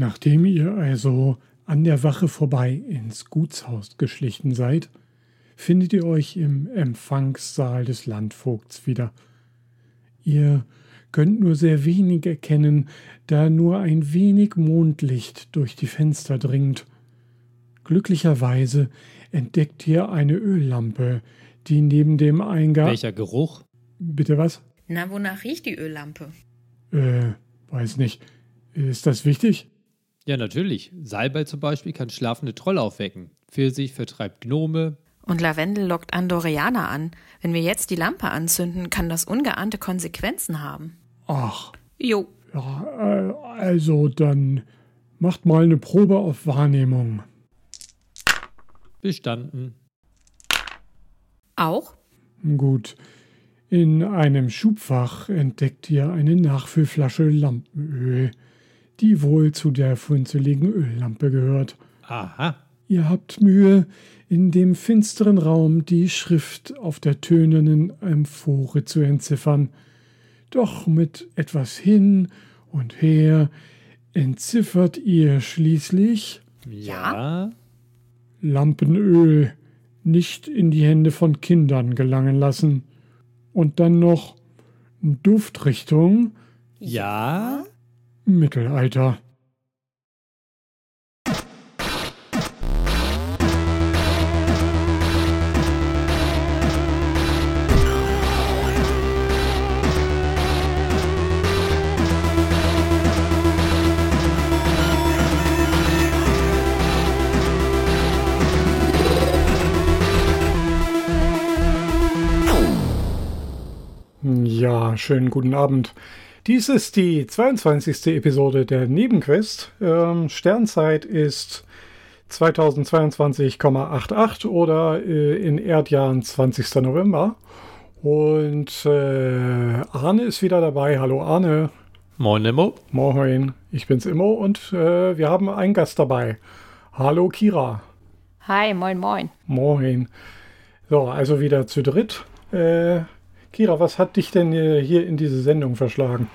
Nachdem ihr also an der Wache vorbei ins Gutshaus geschlichen seid, findet ihr euch im Empfangssaal des Landvogts wieder. Ihr könnt nur sehr wenig erkennen, da nur ein wenig Mondlicht durch die Fenster dringt. Glücklicherweise entdeckt ihr eine Öllampe, die neben dem Eingang. Welcher Geruch? Bitte was? Na, wonach riecht die Öllampe? Äh, weiß nicht. Ist das wichtig? Ja, natürlich. Salbei zum Beispiel kann schlafende Trolle aufwecken. Pfirsich vertreibt Gnome. Und Lavendel lockt Andorianer an. Wenn wir jetzt die Lampe anzünden, kann das ungeahnte Konsequenzen haben. Ach. Jo. Ja, äh, also dann macht mal eine Probe auf Wahrnehmung. Bestanden. Auch? Gut. In einem Schubfach entdeckt ihr eine Nachfüllflasche Lampenöl, die wohl zu der funzeligen Öllampe gehört. Aha. Ihr habt Mühe, in dem finsteren Raum die Schrift auf der tönernen Amphore zu entziffern. Doch mit etwas hin und her entziffert ihr schließlich Ja. Lampenöl nicht in die Hände von Kindern gelangen lassen. Und dann noch Duftrichtung Ja. Mittelalter. Ja, schönen guten Abend. Dies ist die 22. Episode der Nebenquest. Ähm, Sternzeit ist 2022,88 oder äh, in Erdjahren 20. November. Und äh, Arne ist wieder dabei. Hallo Arne. Moin, Nemo. Moin, ich bin's Immo und äh, wir haben einen Gast dabei. Hallo Kira. Hi, moin, moin. Moin. So, also wieder zu dritt. Äh, Kira, was hat dich denn äh, hier in diese Sendung verschlagen?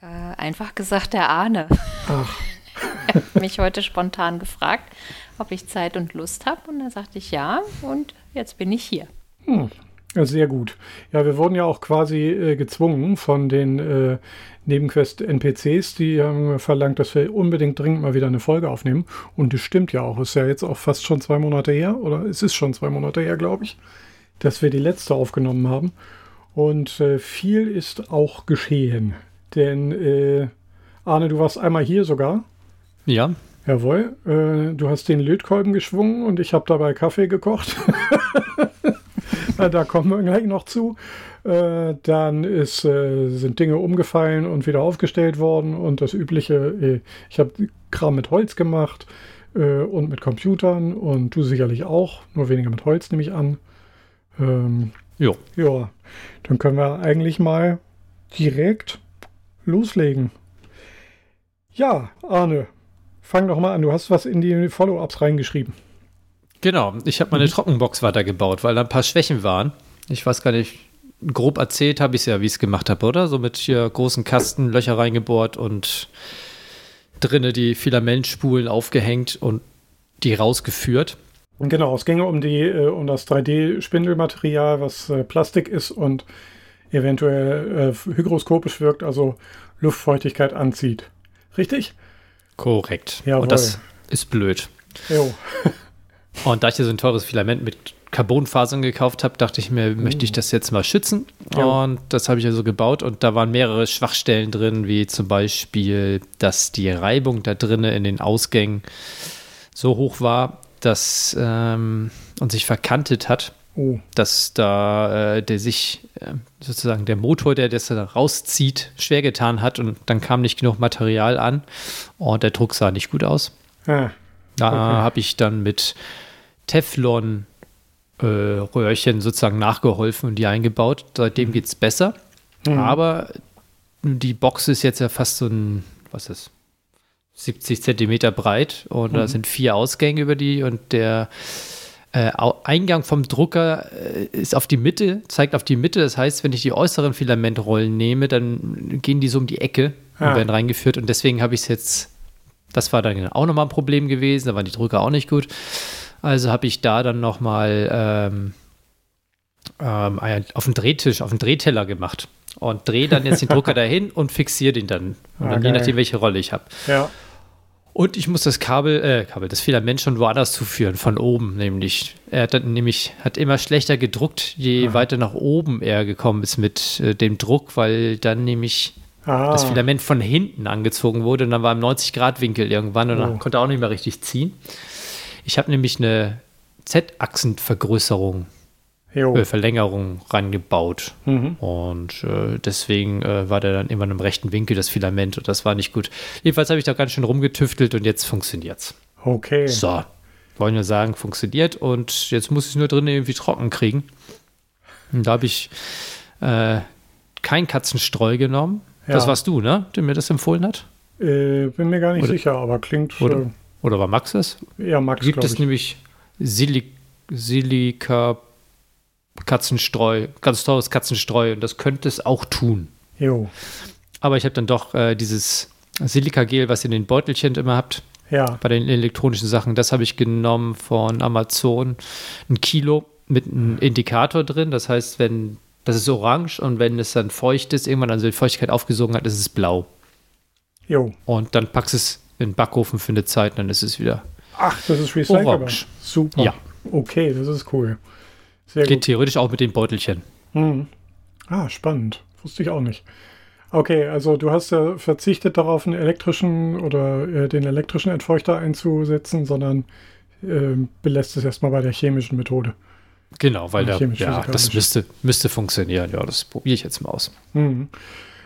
Äh, einfach gesagt, der Arne. Ach, Er hat mich heute spontan gefragt, ob ich Zeit und Lust habe. Und da sagte ich ja. Und jetzt bin ich hier. ja, sehr gut. Ja, wir wurden ja auch quasi äh, gezwungen von den äh, Nebenquest-NPCs, die haben verlangt, dass wir unbedingt dringend mal wieder eine Folge aufnehmen. Und das stimmt ja auch. Ist ja jetzt auch fast schon zwei Monate her, oder es ist schon zwei Monate her, glaube ich, dass wir die letzte aufgenommen haben. Und äh, viel ist auch geschehen. Denn, äh, Arne, du warst einmal hier sogar. Ja. Jawohl, äh, du hast den Lötkolben geschwungen und ich habe dabei Kaffee gekocht. Da kommen wir gleich noch zu. Äh, dann ist, äh, sind Dinge umgefallen und wieder aufgestellt worden und das übliche, äh, ich habe Kram mit Holz gemacht und mit Computern und du sicherlich auch, nur weniger mit Holz nehme ich an. Ähm, Jo. ja, dann können wir eigentlich mal direkt loslegen. Ja, Arne, fang doch mal an. Du hast was in die Follow-ups reingeschrieben. Genau. Ich habe meine Trockenbox weitergebaut, weil da ein paar Schwächen waren. Ich weiß gar nicht, grob erzählt habe ich es ja, wie ich es gemacht habe, oder? So mit hier großen Kasten, Löcher reingebohrt und drinne die Filamentspulen aufgehängt und die rausgeführt. Genau, es ginge um, die, äh, um das 3D-Spindelmaterial, was äh, Plastik ist und eventuell äh, hygroskopisch wirkt, also Luftfeuchtigkeit anzieht. Richtig? Korrekt. Jawohl. Und das ist blöd. Jo. Und da ich hier so ein teures Filament mit Carbonfasern gekauft habe, dachte ich mir, möchte ich das jetzt mal schützen. Ja. Und das habe ich also gebaut. Und da waren mehrere Schwachstellen drin, wie zum Beispiel, dass die Reibung da drinnen in den Ausgängen so hoch war, dass ähm, und sich verkantet hat, Oh, dass da äh, der sich äh, sozusagen der Motor, der das da rauszieht, schwer getan hat und dann kam nicht genug Material an und der Druck sah nicht gut aus. ah, Da Okay. habe ich dann mit Teflon äh, Röhrchen sozusagen nachgeholfen und die eingebaut. Seitdem geht es besser. Mhm. Aber die Box ist jetzt ja fast so ein, was ist, 70 Zentimeter breit und da sind vier Ausgänge über die und der äh, Eingang vom Drucker äh, ist auf die Mitte, zeigt auf die Mitte. Das heißt, wenn ich die äußeren Filamentrollen nehme, dann gehen die so um die Ecke Ah. und werden reingeführt und deswegen habe ich es jetzt Das war dann auch nochmal ein Problem gewesen, da waren die Drücker auch nicht gut. Also habe ich da dann nochmal ähm, ähm, auf den Drehtisch, auf den Drehteller gemacht und drehe dann jetzt den Drucker dahin und fixiere den dann. Und dann je nachdem, welche Rolle ich habe. Ja. Und ich muss das Kabel, äh, Kabel, das Filament schon woanders zuführen, von oben nämlich. Er hat dann nämlich, hat immer schlechter gedruckt, je Aha. weiter nach oben er gekommen ist mit äh, dem Druck, weil dann nämlich ah. das Filament von hinten angezogen wurde und dann war im 90-Grad-Winkel irgendwann und oh. dann konnte er auch nicht mehr richtig ziehen. Ich habe nämlich eine Z-Achsenvergrößerung äh, Verlängerung rangebaut. Mhm. Und äh, deswegen äh, war der dann immer im rechten Winkel, das Filament, und das war nicht gut. Jedenfalls habe ich da ganz schön rumgetüftelt und jetzt funktioniert's. Okay. So. Wollen wir sagen, funktioniert und jetzt muss ich es nur drin irgendwie trocken kriegen. Und da habe ich äh, kein Katzenstreu genommen. Ja. Das warst du, ne? Der mir das empfohlen hat? Äh, bin mir gar nicht oder, sicher, aber klingt. Oder, oder war Max es? Ja, Max. Gibt es ich. nämlich Silik Silika Katzenstreu, ganz teures Katzenstreu und das könnte es auch tun. Jo. Aber ich habe dann doch äh, dieses Silikagel, was ihr in den Beutelchen immer habt, ja. bei den elektronischen Sachen, das habe ich genommen von Amazon, ein Kilo mit einem Indikator drin. Das heißt, wenn das ist orange und wenn es dann feucht ist, irgendwann also die Feuchtigkeit aufgesogen hat, ist es blau. Jo. Und dann packst es in den Backofen für eine Zeit, dann ist es wieder. Ach, das ist recycelbar. Orange. Super. Ja. Okay, das ist cool. Sehr Geht gut. theoretisch auch mit den Beutelchen. Hm. Ah, spannend. Wusste ich auch nicht. Okay, also du hast ja verzichtet darauf, einen elektrischen oder äh, den elektrischen Entfeuchter einzusetzen, sondern äh, belässt es erstmal bei der chemischen Methode. Genau, weil da, ja, das müsste, müsste funktionieren. Ja, das probiere ich jetzt mal aus. Mhm.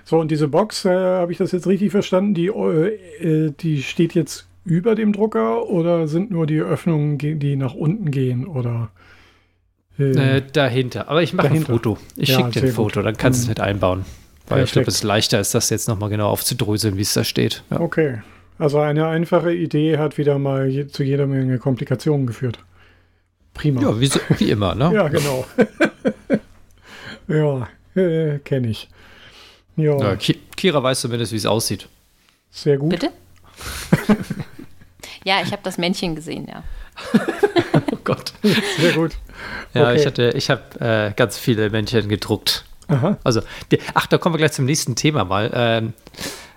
So, und diese Box, äh, habe ich das jetzt richtig verstanden, die, äh, äh, die steht jetzt über dem Drucker oder sind nur die Öffnungen, die nach unten gehen? Oder äh, dahinter. Aber ich mache ein Foto. Ich ja, schicke dir ein Foto, gut. dann kannst du es mhm. mit einbauen. Weil Perfekt. ich glaube, es ist leichter ist, das jetzt nochmal genau aufzudröseln, wie es da steht. Ja. Okay. Also eine einfache Idee hat wieder mal je, zu jeder Menge Komplikationen geführt. Prima. Ja, wie, so, wie immer, ne? ja, genau. ja, äh, kenne ich. Ja. ja. Kira weiß zumindest, wie es aussieht. Sehr gut. Bitte? ja, ich habe das Männchen gesehen, ja. oh Gott. Sehr gut. Ja, okay. ich hatte, ich habe äh, ganz viele Männchen gedruckt. Aha. Also, die, ach, da kommen wir gleich zum nächsten Thema mal. Ähm,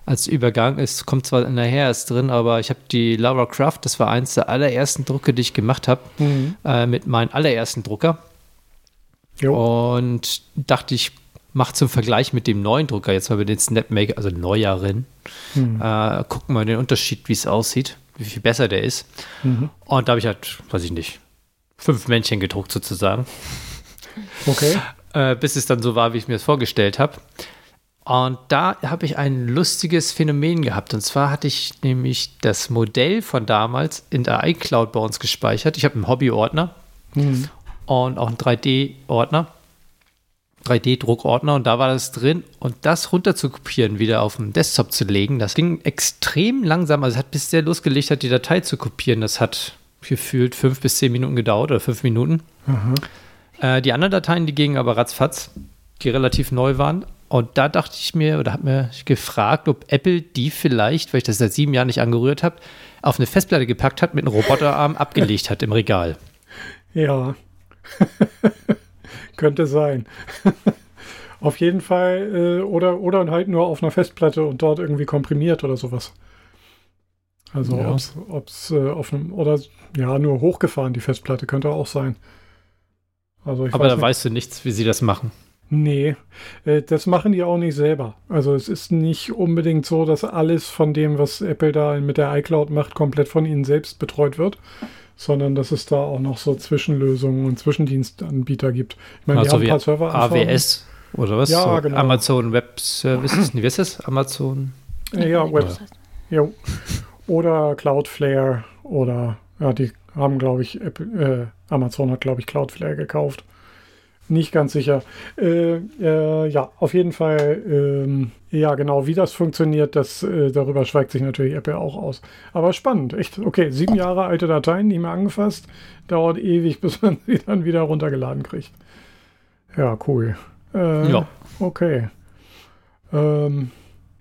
als Übergang. Es kommt zwar nachher erst drin, aber ich habe die Lara Craft, das war eins der allerersten Drucke, die ich gemacht habe, mhm. äh, mit meinem allerersten Drucker. Jo. Und dachte ich, mache zum Vergleich mit dem neuen Drucker, jetzt mal mit den Snapmaker, also neueren, mhm. äh, gucken wir den Unterschied, wie es aussieht, wie viel besser der ist. Mhm. Und da habe ich halt, weiß ich nicht, fünf Männchen gedruckt sozusagen. Okay. Äh, bis es dann so war, wie ich mir das vorgestellt habe. Und da habe ich ein lustiges Phänomen gehabt. Und zwar hatte ich nämlich das Modell von damals in der iCloud bei uns gespeichert. Ich habe einen Hobby-Ordner mhm. und auch einen 3D-Ordner. 3D-Druckordner und da war das drin und das runter zu kopieren, wieder auf dem Desktop zu legen, das ging extrem langsam. Also es hat bis sehr losgelegt hat, die Datei zu kopieren. Das hat gefühlt fünf bis zehn Minuten gedauert oder fünf Minuten. Äh, die anderen Dateien, die gingen aber ratzfatz, die relativ neu waren. Und da dachte ich mir oder habe mir gefragt, ob Apple die vielleicht, weil ich das seit sieben Jahren nicht angerührt habe, auf eine Festplatte gepackt hat, mit einem Roboterarm abgelegt hat im Regal. Ja, könnte sein. auf jeden Fall, äh, oder, oder halt nur auf einer Festplatte und dort irgendwie komprimiert oder sowas. Also ja. ob es äh, auf einem, oder ja, nur hochgefahren, die Festplatte, könnte auch sein. Also Aber da nicht. weißt du nichts, wie sie das machen. Nee, äh, das machen die auch nicht selber. Also es ist nicht unbedingt so, dass alles von dem, was Apple da mit der iCloud macht, komplett von ihnen selbst betreut wird, sondern dass es da auch noch so Zwischenlösungen und Zwischendienstanbieter gibt. Ich meine, also die haben ein paar Server AWS oder was? Ja, so genau. Amazon Web Services, wie ist das? Amazon? Ja, Web. Jo. Oder Cloudflare oder ja, die haben, glaube ich, Apple, äh, Amazon hat, glaube ich, Cloudflare gekauft. Nicht ganz sicher. Äh, äh, ja, auf jeden Fall, ähm, ja, genau, wie das funktioniert, das, äh, darüber schweigt sich natürlich Apple auch aus. Aber spannend, echt. Okay, sieben Jahre alte Dateien, nicht mehr angefasst. Dauert ewig, bis man sie dann wieder runtergeladen kriegt. Ja, cool. Äh, ja. Okay. Ähm,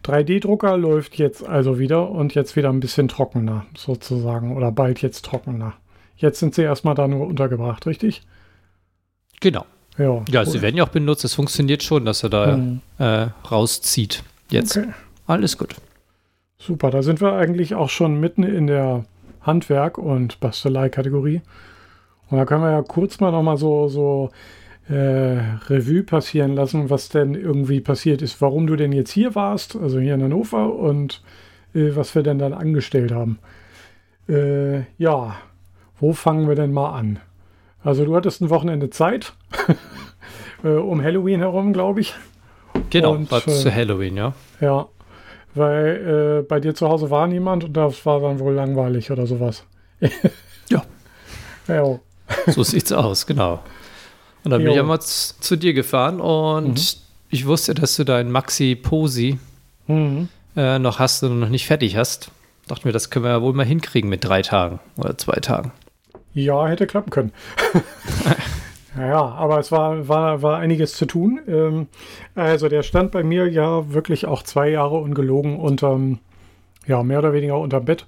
3D-Drucker läuft jetzt also wieder und jetzt wieder ein bisschen trockener sozusagen oder bald jetzt trockener. Jetzt sind sie erstmal da nur untergebracht, richtig? Genau. Ja, Ja, cool. sie werden ja auch benutzt. Es funktioniert schon, dass er da Mhm. äh, rauszieht. Jetzt. Okay. Alles gut. Super, da sind wir eigentlich auch schon mitten in der Handwerk- und Bastelei-Kategorie. Und da können wir ja kurz mal nochmal so, so äh, Revue passieren lassen, was denn irgendwie passiert ist, warum du denn jetzt hier warst, also hier in Hannover und äh, was wir denn dann angestellt haben. Äh, ja, wo fangen wir denn mal an? Also du hattest ein Wochenende Zeit, äh, um Halloween herum, glaube ich. Genau, Und, war äh, zu Halloween, ja. Ja, weil äh, bei dir zu Hause war niemand und das war dann wohl langweilig oder sowas. Ja. Ja, So sieht's aus, genau. Und dann bin Jo. ich einmal zu dir gefahren und ich wusste, dass du dein Maxi Posi mhm. äh, noch hast und noch nicht fertig hast. Dachte mir, das können wir ja wohl mal hinkriegen mit drei Tagen oder zwei Tagen. Ja hätte klappen können. ja, aber es war, war, war einiges zu tun. Ähm, also der stand bei mir ja wirklich auch zwei Jahre ungelogen unterm, ja, mehr oder weniger unterm Bett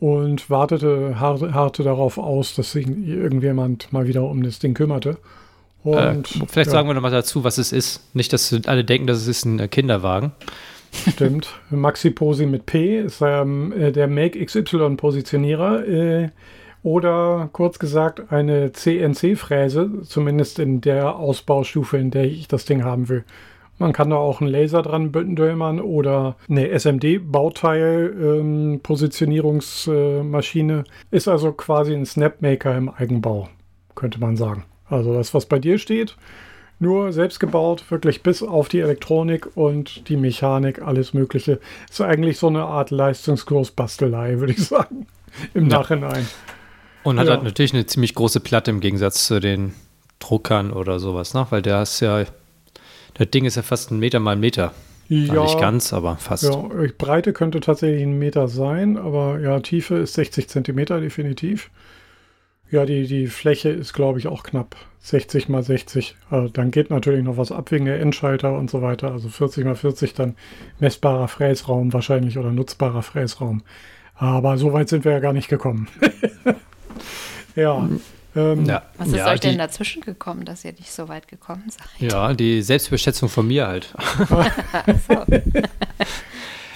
und wartete, harte, harte darauf aus, dass sich irgendjemand mal wieder um das Ding kümmerte. Äh, Und, vielleicht ja. sagen wir noch mal dazu, was es ist. Nicht, dass alle denken, dass es ist ein äh, Kinderwagen. Stimmt. Maxi Posi mit P ist ähm, äh, der Make XY Positionierer äh, oder kurz gesagt eine CNC-Fräse, zumindest in der Ausbaustufe, in der ich das Ding haben will. Man kann da auch einen Laser dran dömern oder eine SMD-Bauteil ähm. Ist also quasi ein Snapmaker im Eigenbau, könnte man sagen. Also das, was bei dir steht, nur selbst gebaut, wirklich bis auf die Elektronik und die Mechanik, alles Mögliche. Ist eigentlich so eine Art Leistungskurs-Bastelei, würde ich sagen. Im Ja. Nachhinein. Und hat Ja. halt natürlich eine ziemlich große Platte im Gegensatz zu den Druckern oder sowas, ne? Weil der ist ja, das Ding ist ja fast ein Meter mal ein Meter. Ja. Nicht ganz, aber fast. Ja, Breite könnte tatsächlich ein Meter sein, aber ja, Tiefe ist 60 Zentimeter definitiv. Ja, die, die Fläche ist, glaube ich, auch knapp 60 mal 60. Also dann geht natürlich noch was ab wegen der Endschalter und so weiter. Also 40 mal 40 dann messbarer Fräsraum wahrscheinlich oder nutzbarer Fräsraum. Aber so weit sind wir ja gar nicht gekommen. ja. Ähm, Ja, Was ist ja, euch denn die, dazwischen gekommen, dass ihr nicht so weit gekommen seid? ja, die Selbstbeschätzung von mir halt.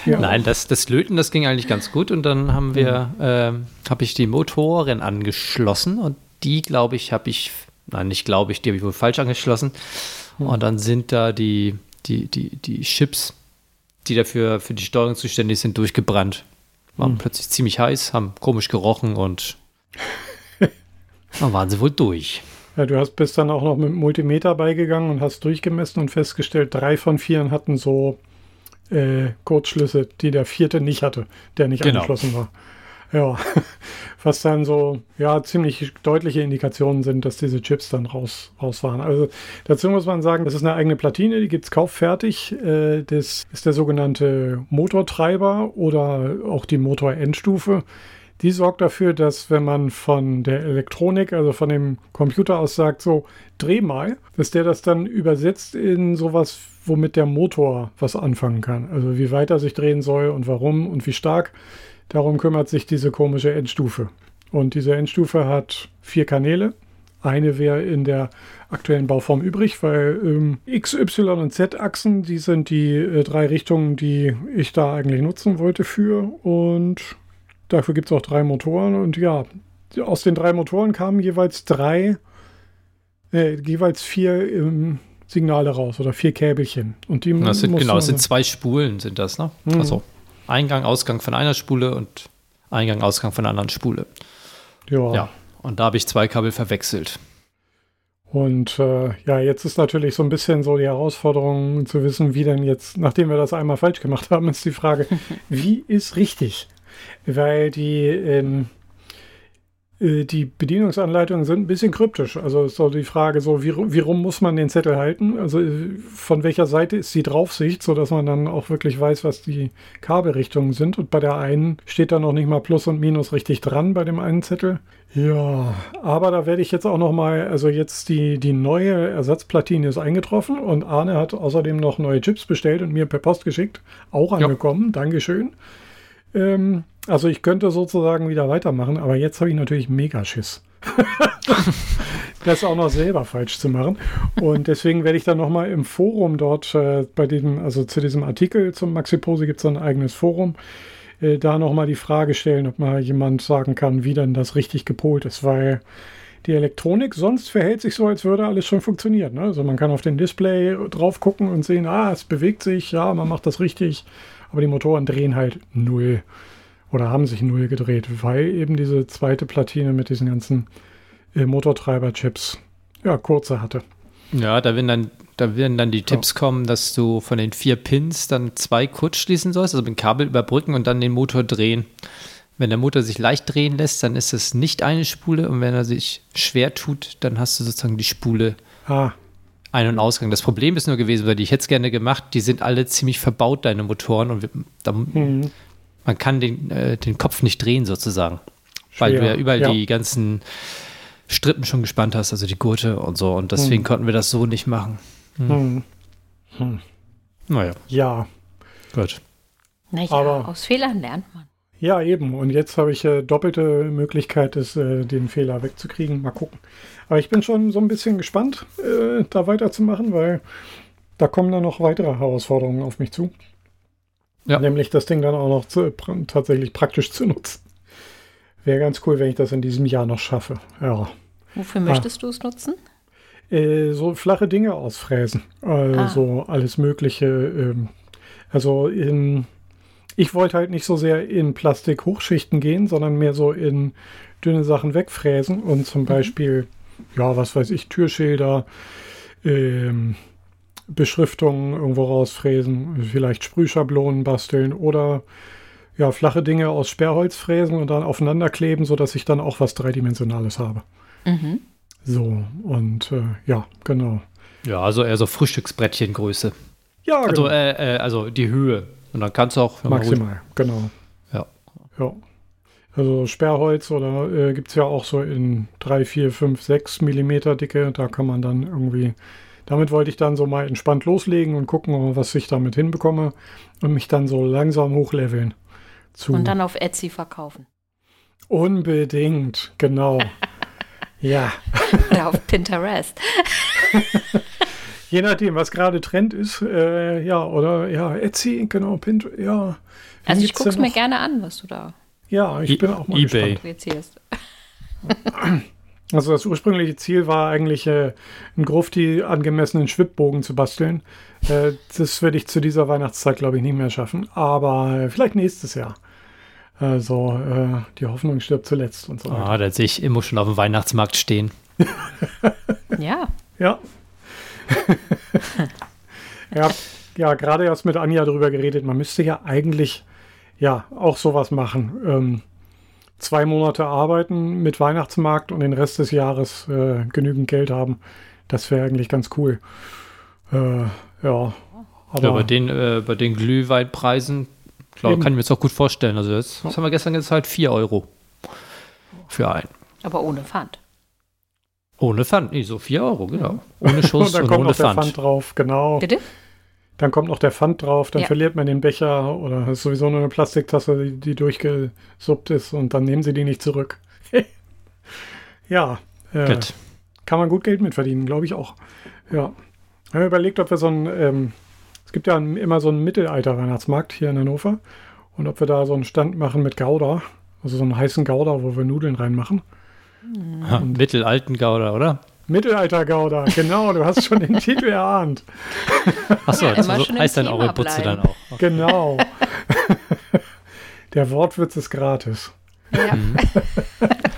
Ja. Nein, das, das Löten, das ging eigentlich ganz gut. Und dann haben wir, ähm, habe ich die Motoren angeschlossen und die, glaube ich, habe ich, nein, nicht glaube ich, die habe ich wohl falsch angeschlossen. Und dann sind da die, die, die, die Chips, die dafür für die Steuerung zuständig sind, durchgebrannt. Waren plötzlich ziemlich heiß, haben komisch gerochen und dann waren sie wohl durch. Ja, du hast bist dann auch noch mit dem Multimeter beigegangen und hast durchgemessen und festgestellt, drei von vier hatten so äh, Kurzschlüsse, die der vierte nicht hatte, der nicht Genau. angeschlossen war. Ja, was dann so, ja, ziemlich deutliche Indikationen sind, dass diese Chips dann raus, raus waren. Also dazu muss man sagen, das ist eine eigene Platine, die gibt es kauffertig. Äh, das ist der sogenannte Motortreiber oder auch die Motorendstufe. Die sorgt dafür, dass wenn man von der Elektronik, also von dem Computer aus sagt, so dreh mal, dass der das dann übersetzt in sowas, womit der Motor was anfangen kann. Also wie weit er sich drehen soll und warum und wie stark. Darum kümmert sich diese komische Endstufe. Und diese Endstufe hat vier Kanäle. Eine wäre in der aktuellen Bauform übrig, weil ähm, X, Y und Z-Achsen, die sind die äh, drei Richtungen, die ich da eigentlich nutzen wollte für. Und dafür gibt es auch drei Motoren. Und ja, aus den drei Motoren kamen jeweils drei, äh, jeweils vier ähm, Signale raus oder vier Käbelchen. Und die Das sind, genau, es sind zwei Spulen, sind das, ne? Mhm. Also Eingang, Ausgang von einer Spule und Eingang, Ausgang von einer anderen Spule. ja. Ja. Und da habe ich zwei Kabel verwechselt. Und äh, ja, jetzt ist natürlich so ein bisschen so die Herausforderung zu wissen, wie denn jetzt, nachdem wir das einmal falsch gemacht haben, ist die Frage, wie ist richtig? Weil die, ähm, Äh, die Bedienungsanleitungen sind ein bisschen kryptisch. Also ist doch die Frage so, wie, wie rum muss man den Zettel halten? Also äh, von welcher Seite ist die Draufsicht, sodass man dann auch wirklich weiß, was die Kabelrichtungen sind. Und bei der einen steht da noch nicht mal Plus und Minus richtig dran bei dem einen Zettel. Ja, aber da werde ich jetzt auch noch mal, also jetzt die, die neue Ersatzplatine ist eingetroffen und Arne hat außerdem noch neue Chips bestellt und mir per Post geschickt. Auch angekommen, ja. Dankeschön. Ähm, also ich könnte sozusagen wieder weitermachen, aber jetzt habe ich natürlich mega Schiss. das auch noch selber falsch zu machen. Und deswegen werde ich dann nochmal im Forum dort äh, bei diesem, also zu diesem Artikel zum Maxi-Pose gibt es ein eigenes Forum, äh, da nochmal die Frage stellen, ob mal jemand sagen kann, wie denn das richtig gepolt ist, weil die Elektronik sonst verhält sich so, als würde alles schon funktionieren. Ne? Also man kann auf den Display drauf gucken und sehen, ah, es bewegt sich, ja, man macht das richtig, aber die Motoren drehen halt null oder haben sich null gedreht, weil eben diese zweite Platine mit diesen ganzen äh, Motortreiber-Chips ja kurze hatte. Ja, da werden dann, da werden dann die ja. Tipps kommen, dass du von den vier Pins dann zwei kurz schließen sollst, also mit dem Kabel überbrücken und dann den Motor drehen. Wenn der Motor sich leicht drehen lässt, dann ist es nicht eine Spule und wenn er sich schwer tut, dann hast du sozusagen die Spule ah. Ein- und Ausgang. Das Problem ist nur gewesen, weil die ich hätte es gerne gemacht, die sind alle ziemlich verbaut, deine Motoren und wir, da, mhm man kann den, äh, den Kopf nicht drehen sozusagen. Schwer. Weil du ja überall ja. die ganzen Strippen schon gespannt hast, also die Gurte und so. Und deswegen hm. konnten wir das so nicht machen. Hm. Hm. hm. Naja. Ja. Gut. Naja, Aber, aus Fehlern lernt man. Ja, eben. Und jetzt habe ich äh, doppelte Möglichkeit, es, äh, den Fehler wegzukriegen. Mal gucken. Aber ich bin schon so ein bisschen gespannt, äh, da weiterzumachen, weil da kommen dann noch weitere Herausforderungen auf mich zu. Ja. Nämlich das Ding dann auch noch zu, tatsächlich praktisch zu nutzen. Wäre ganz cool, wenn ich das in diesem Jahr noch schaffe. Ja. Wofür ah. möchtest du es nutzen? Äh, so flache Dinge ausfräsen. Also ah. alles Mögliche. Ähm, also in, ich wollte halt nicht so sehr in Plastik-Hochschichten gehen, sondern mehr so in dünne Sachen wegfräsen und zum mhm. Beispiel, ja, was weiß ich, Türschilder, ähm, Beschriftungen irgendwo rausfräsen, vielleicht Sprühschablonen basteln oder ja, flache Dinge aus Sperrholz fräsen und dann aufeinander kleben, sodass ich dann auch was Dreidimensionales habe. Mhm. So, und äh, ja, genau. Ja, also eher so Frühstücksbrettchengröße. Ja, also, genau. äh, äh, also die Höhe. Und dann kannst du auch. Maximal, genau. Ja. Ja. Also Sperrholz oder äh, gibt es ja auch so in 3, 4, 5, 6 Millimeter Dicke. Da kann man dann irgendwie damit wollte ich dann so mal entspannt loslegen und gucken, was ich damit hinbekomme und mich dann so langsam hochleveln. Zu und dann auf Etsy verkaufen. Unbedingt, genau. ja. Oder auf Pinterest. Je nachdem, was gerade Trend ist, äh, ja, oder ja, Etsy, genau, Pinterest, ja. Also ich gucke es mir gerne an, was du da. Ja, ich e bin auch mal eBay. gespannt. Also das ursprüngliche Ziel war eigentlich, äh, einen Grufti angemessenen Schwibbogen zu basteln. Äh, das werde ich zu dieser Weihnachtszeit, glaube ich, nicht mehr schaffen. Aber äh, vielleicht nächstes Jahr. Also äh, die Hoffnung stirbt zuletzt und so weiter. Ah, da sehe ich immer schon auf dem Weihnachtsmarkt stehen. ja. Ja. ja, ja, gerade erst mit Anja darüber geredet. Man müsste ja eigentlich ja auch sowas machen. Ähm, zwei Monate arbeiten mit Weihnachtsmarkt und den Rest des Jahres äh, genügend Geld haben. Das wäre eigentlich ganz cool. Äh, ja. Aber ja, bei den, äh, bei den Glühweinpreisen, klar, kann ich mir das auch gut vorstellen. Also jetzt, das haben wir gestern gezahlt, 4 Euro für einen. Aber ohne Pfand. Ohne Pfand, nee, so 4 Euro, genau. Ohne Schuss und, und kommt ohne noch Pfand. Der Pfand drauf, genau. Bitte? Dann kommt noch der Pfand drauf, dann ja. verliert man den Becher oder ist sowieso nur eine Plastiktasse, die, die durchgesuppt ist und dann nehmen sie die nicht zurück. ja, äh, kann man gut Geld mit verdienen, glaube ich auch. Ja. Ich habe überlegt, ob wir so ein, ähm, es gibt ja immer so einen Mittelalter-Weihnachtsmarkt hier in Hannover und ob wir da so einen Stand machen mit Gouda, also so einen heißen Gouda, wo wir Nudeln reinmachen. Ha, mittelalten Gouda, oder? Mittelalter-Gouda, genau, du hast schon den Titel erahnt. Achso, das so heißt dann eure Butze dann auch. Okay. Genau. Der Wortwitz ist gratis. Ja. Mhm.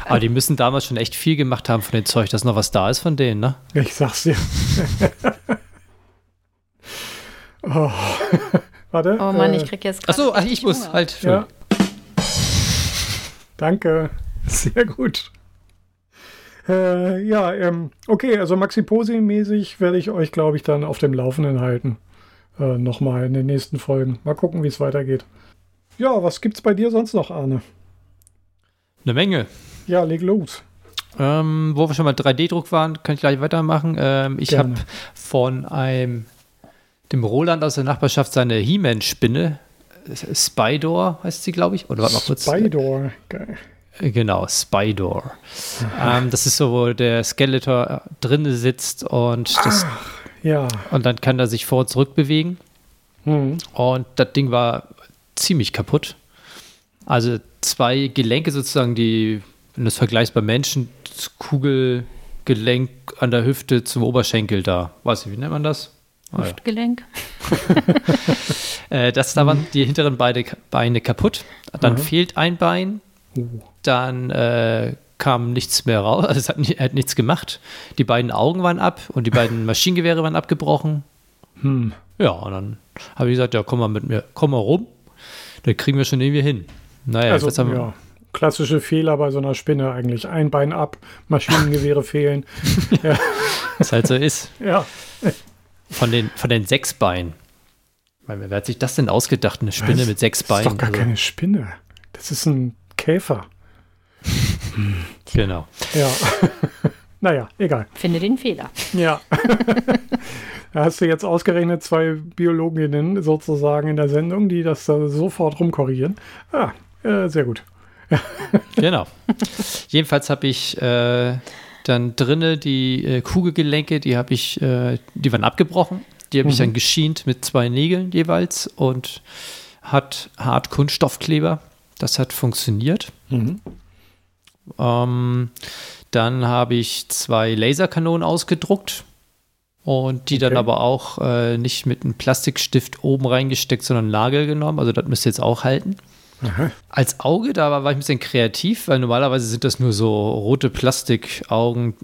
Aber die müssen damals schon echt viel gemacht haben von dem Zeug, dass noch was da ist von denen, ne? Ich sag's dir. oh. Warte. Oh Mann, äh, ich krieg jetzt gerade. Achso, ich muss Hunger. halt. Ja. Danke. Sehr gut. Äh, ja, ähm, okay, also Maxi Posi-mäßig werde ich euch, glaube ich, dann auf dem Laufenden halten. Äh, Nochmal in den nächsten Folgen. Mal gucken, wie es weitergeht. Ja, was gibt's bei dir sonst noch, Arne? Eine Menge. Ja, leg los. Ähm, wo wir schon mal 3D-Druck waren, kann ich gleich weitermachen. Ähm, ich habe von einem, dem Roland aus der Nachbarschaft seine He-Man-Spinne, Spydor heißt sie, glaube ich. Oder warte mal kurz. Spydor. Geil. Genau, Spydor. Ähm, das ist so, wo der Skeletor äh, drin sitzt und, das, Ja. und dann kann er sich vor und zurück bewegen. Hm. Und das Ding war ziemlich kaputt. Also zwei Gelenke sozusagen, die, wenn du es vergleichst beim Menschen, das Kugelgelenk an der Hüfte zum Oberschenkel da. Weiß ich, wie nennt man das? Ah, ja. Hüftgelenk. äh, das, da waren die hinteren beide Beine kaputt. Dann Mhm. fehlt ein Bein. Dann äh, kam nichts mehr raus. Also es hat, ni- er hat nichts gemacht. Die beiden Augen waren ab und die beiden Maschinengewehre waren abgebrochen. Hm. Ja, und dann habe ich gesagt, ja, komm mal mit mir, komm mal rum. Dann kriegen wir schon irgendwie hin. Naja, Also, jetzt haben wir, ja. Klassische Fehler bei so einer Spinne eigentlich. Ein Bein ab, Maschinengewehre fehlen. was halt so ist. Ja. Von den, von den sechs Beinen. Meine, Wer hat sich das denn ausgedacht? Eine Spinne Was? mit sechs Das ist Beinen. doch gar Also, keine Spinne. Das ist ein Käfer. genau. Ja. naja, egal. Finde den Fehler. Ja. da hast du jetzt ausgerechnet zwei Biologinnen sozusagen in der Sendung, die das da sofort rumkorrigieren. Ah, äh, sehr gut. Genau. Jedenfalls habe ich äh, dann drinne die äh, Kugelgelenke, die habe ich, äh, die waren abgebrochen. Die habe ich Mhm. dann geschient mit zwei Nägeln jeweils und hat hart Kunststoffkleber. Das hat funktioniert. Mhm. Ähm, dann habe ich zwei Laserkanonen ausgedruckt und die dann Okay. aber auch äh, nicht mit einem Plastikstift oben reingesteckt, sondern Nagel genommen. Also das müsste jetzt auch halten. Aha. Als Auge, da war, war ich ein bisschen kreativ, weil normalerweise sind das nur so rote Plastikaugen,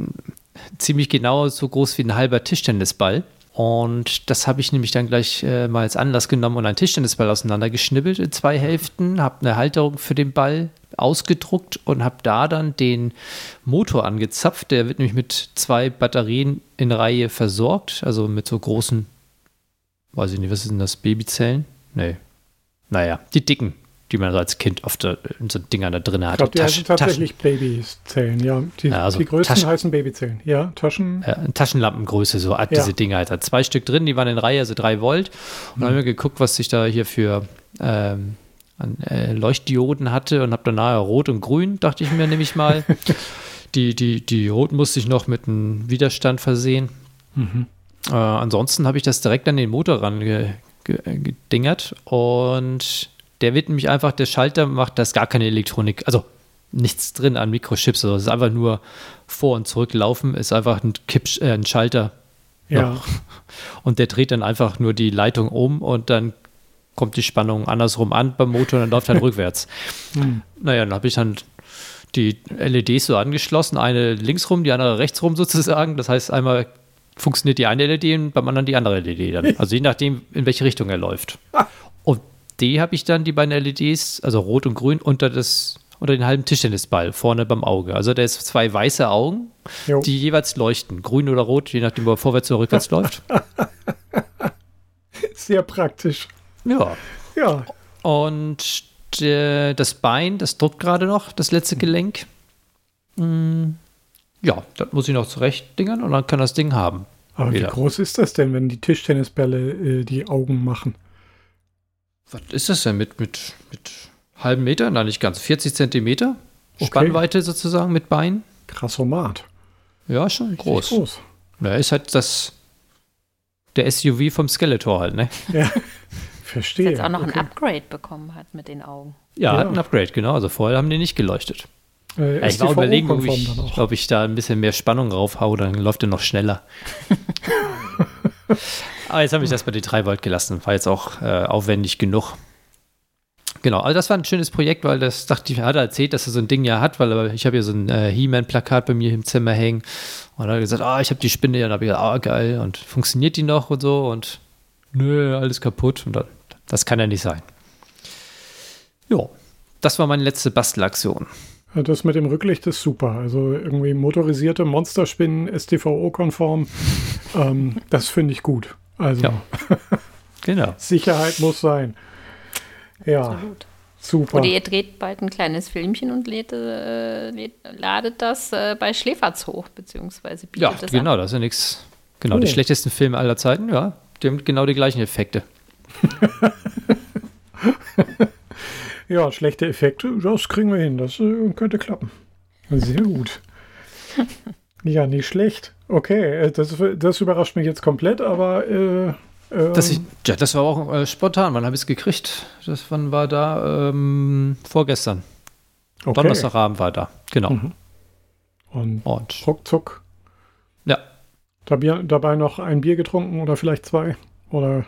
ziemlich genau so groß wie ein halber Tischtennisball. Und das habe ich nämlich dann gleich äh, mal als Anlass genommen und einen Tischtennisball auseinandergeschnibbelt in zwei Hälften, habe eine Halterung für den Ball ausgedruckt und habe da dann den Motor angezapft. Der wird nämlich mit zwei Batterien in Reihe versorgt, also mit so großen, weiß ich nicht, was denn das, Babyzellen? Nee. Naja, die dicken, die man so als Kind oft in so Dingern da drin Ich hat. die Tasch- heißen tatsächlich Babyzellen. Ja, die, Ja, also die größten Taschen- heißen Babyzellen. Ja, Taschen. äh, Taschenlampengröße, so hat Ja. diese Dinger halt. Hat zwei Stück drin, die waren in Reihe, also drei Volt. Und dann haben wir geguckt, was ich da hier für ähm, an, äh, Leuchtdioden hatte und habe dann nachher rot und grün, dachte ich mir nämlich mal. die, die, die rot musste ich noch mit einem Widerstand versehen. Mhm. Äh, ansonsten habe ich das direkt an den Motor ran ge, ge, gedingert und der wird nämlich einfach, der Schalter macht, da ist gar keine Elektronik, also nichts drin an Mikrochips, also es ist einfach nur vor und zurück laufen, ist einfach ein, Kipp, äh, ein Schalter Ja. noch. Und der dreht dann einfach nur die Leitung um und dann kommt die Spannung andersrum an beim Motor und dann läuft halt rückwärts. Hm. Naja, dann habe ich dann die LEDs so angeschlossen, eine links rum, die andere rechts rum sozusagen. Das heißt, einmal funktioniert die eine LED und beim anderen die andere LED dann. Also je nachdem, in welche Richtung er läuft. Und die habe ich dann, die beiden LEDs, also rot und grün, unter, das, unter den halben Tischtennisball, vorne beim Auge. Also da ist zwei weiße Augen, Jo. die jeweils leuchten. Grün oder rot, je nachdem, ob er vorwärts oder rückwärts läuft. Sehr praktisch. Ja. Ja. Und äh, das Bein, das druckt gerade noch, das letzte Gelenk. Mm, ja, das muss ich noch zurechtdingern und dann kann das Ding haben. Aber Wieder. wie groß ist das denn, wenn die Tischtennisbälle äh, die Augen machen? Was ist das denn mit, mit, mit halben Meter? Nein, nicht ganz. 40 Zentimeter Okay. Spannweite sozusagen mit Bein. Krassomat. Ja, schon groß. Groß. Ja, ist halt das der SUV vom Skeletor halt, ne? Ja. Dass Verstehe. jetzt auch noch okay. ein Upgrade bekommen hat mit den Augen. Ja, Ja. hat ein Upgrade, genau. Also vorher haben die nicht geleuchtet. Äh, Ja, ich war überlegen, ob ich, ob ich da ein bisschen mehr Spannung raufhaue, dann läuft er noch schneller. Aber jetzt habe ich das bei den 3 Volt gelassen. War jetzt auch äh, aufwendig genug. Genau, also das war ein schönes Projekt, weil das dachte ich, hat er erzählt, dass er so ein Ding ja hat, weil er- ich habe ja so ein äh, He-Man-Plakat bei mir im Zimmer hängen. Und dann hat er gesagt, ah, ich habe die Spinne, ja, dann habe ich gesagt, ah, geil, und funktioniert die noch und so und nö, alles kaputt. Und dann, das kann ja nicht sein. Ja, das war meine letzte Bastelaktion. Das mit dem Rücklicht ist super. Also irgendwie motorisierte Monsterspinnen, STVO-konform. ähm, das finde ich gut. Also Ja. Genau. Sicherheit muss sein. Ja, Absolut. super. Oder ihr dreht bald ein kleines Filmchen und lädt, äh, lädt, ladet das äh, bei Schläferz hoch, beziehungsweise bietet Ja, das genau, an. das ist ja nichts. Genau, die Cool. schlechtesten Filme aller Zeiten, ja. Die haben genau die gleichen Effekte. Ja, schlechte Effekte, das kriegen wir hin. Das äh, könnte klappen. Sehr gut. Ja, nicht schlecht. Okay, äh, das, das überrascht mich jetzt komplett, aber äh, äh, Das, ich, ja, das war auch äh, spontan. Wann habe ich es gekriegt? Das, wann war da? Ähm, vorgestern. okay. Donnerstagabend war da. Genau. Mhm. Und Und ruckzuck ja, dabei noch ein Bier getrunken oder vielleicht zwei. Oder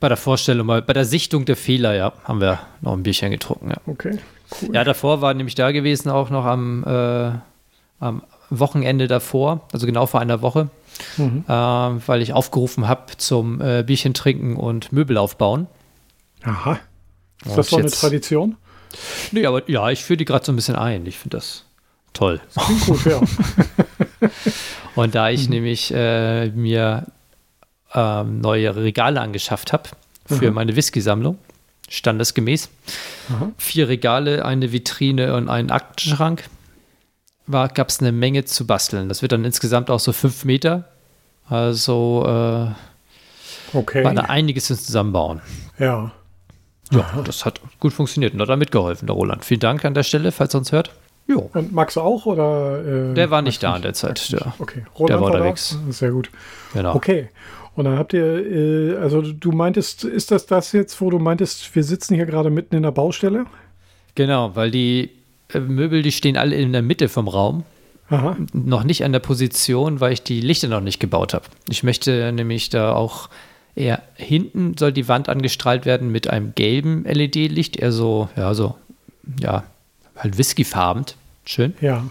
bei der Vorstellung, mal, bei der Sichtung der Fehler, ja, haben wir noch ein Bierchen getrunken. Ja, okay, cool. ja davor war nämlich da gewesen, auch noch am, äh, am Wochenende davor, also genau vor einer Woche, Mhm. äh, weil ich aufgerufen habe zum äh, Bierchen trinken und Möbel aufbauen. Aha. Ist Und das so eine jetzt- Tradition? Nee, aber ja, ich führe die gerade so ein bisschen ein. Ich finde das toll. Klingt gut, ja. Und da ich nämlich äh, mir ähm, neue Regale angeschafft habe für Mhm. meine Whisky-Sammlung, standesgemäß, Aha. vier Regale, eine Vitrine und einen Aktenschrank, gab es eine Menge zu basteln. Das wird dann insgesamt auch so fünf Meter. Also äh, Okay. war da einiges Zusammenbauen. Ja. Ja, das hat gut funktioniert und hat da mitgeholfen, der Roland. Vielen Dank an der Stelle, falls er uns hört. Jo. Und Max auch? Oder, äh, Der war nicht da in der Zeit. Der, Okay, Roland der war unterwegs. Sehr gut. genau. Okay. Und dann habt ihr, äh, also du meintest, ist das das jetzt, wo du meintest, wir sitzen hier gerade mitten in der Baustelle? Genau, weil die äh, Möbel, die stehen alle in der Mitte vom Raum. Aha. Noch nicht an der Position, weil ich die Lichter noch nicht gebaut habe. Ich möchte nämlich da auch eher hinten soll die Wand angestrahlt werden mit einem gelben LED-Licht, eher so, ja, so, ja, halt whiskyfarben. Schön. Ja.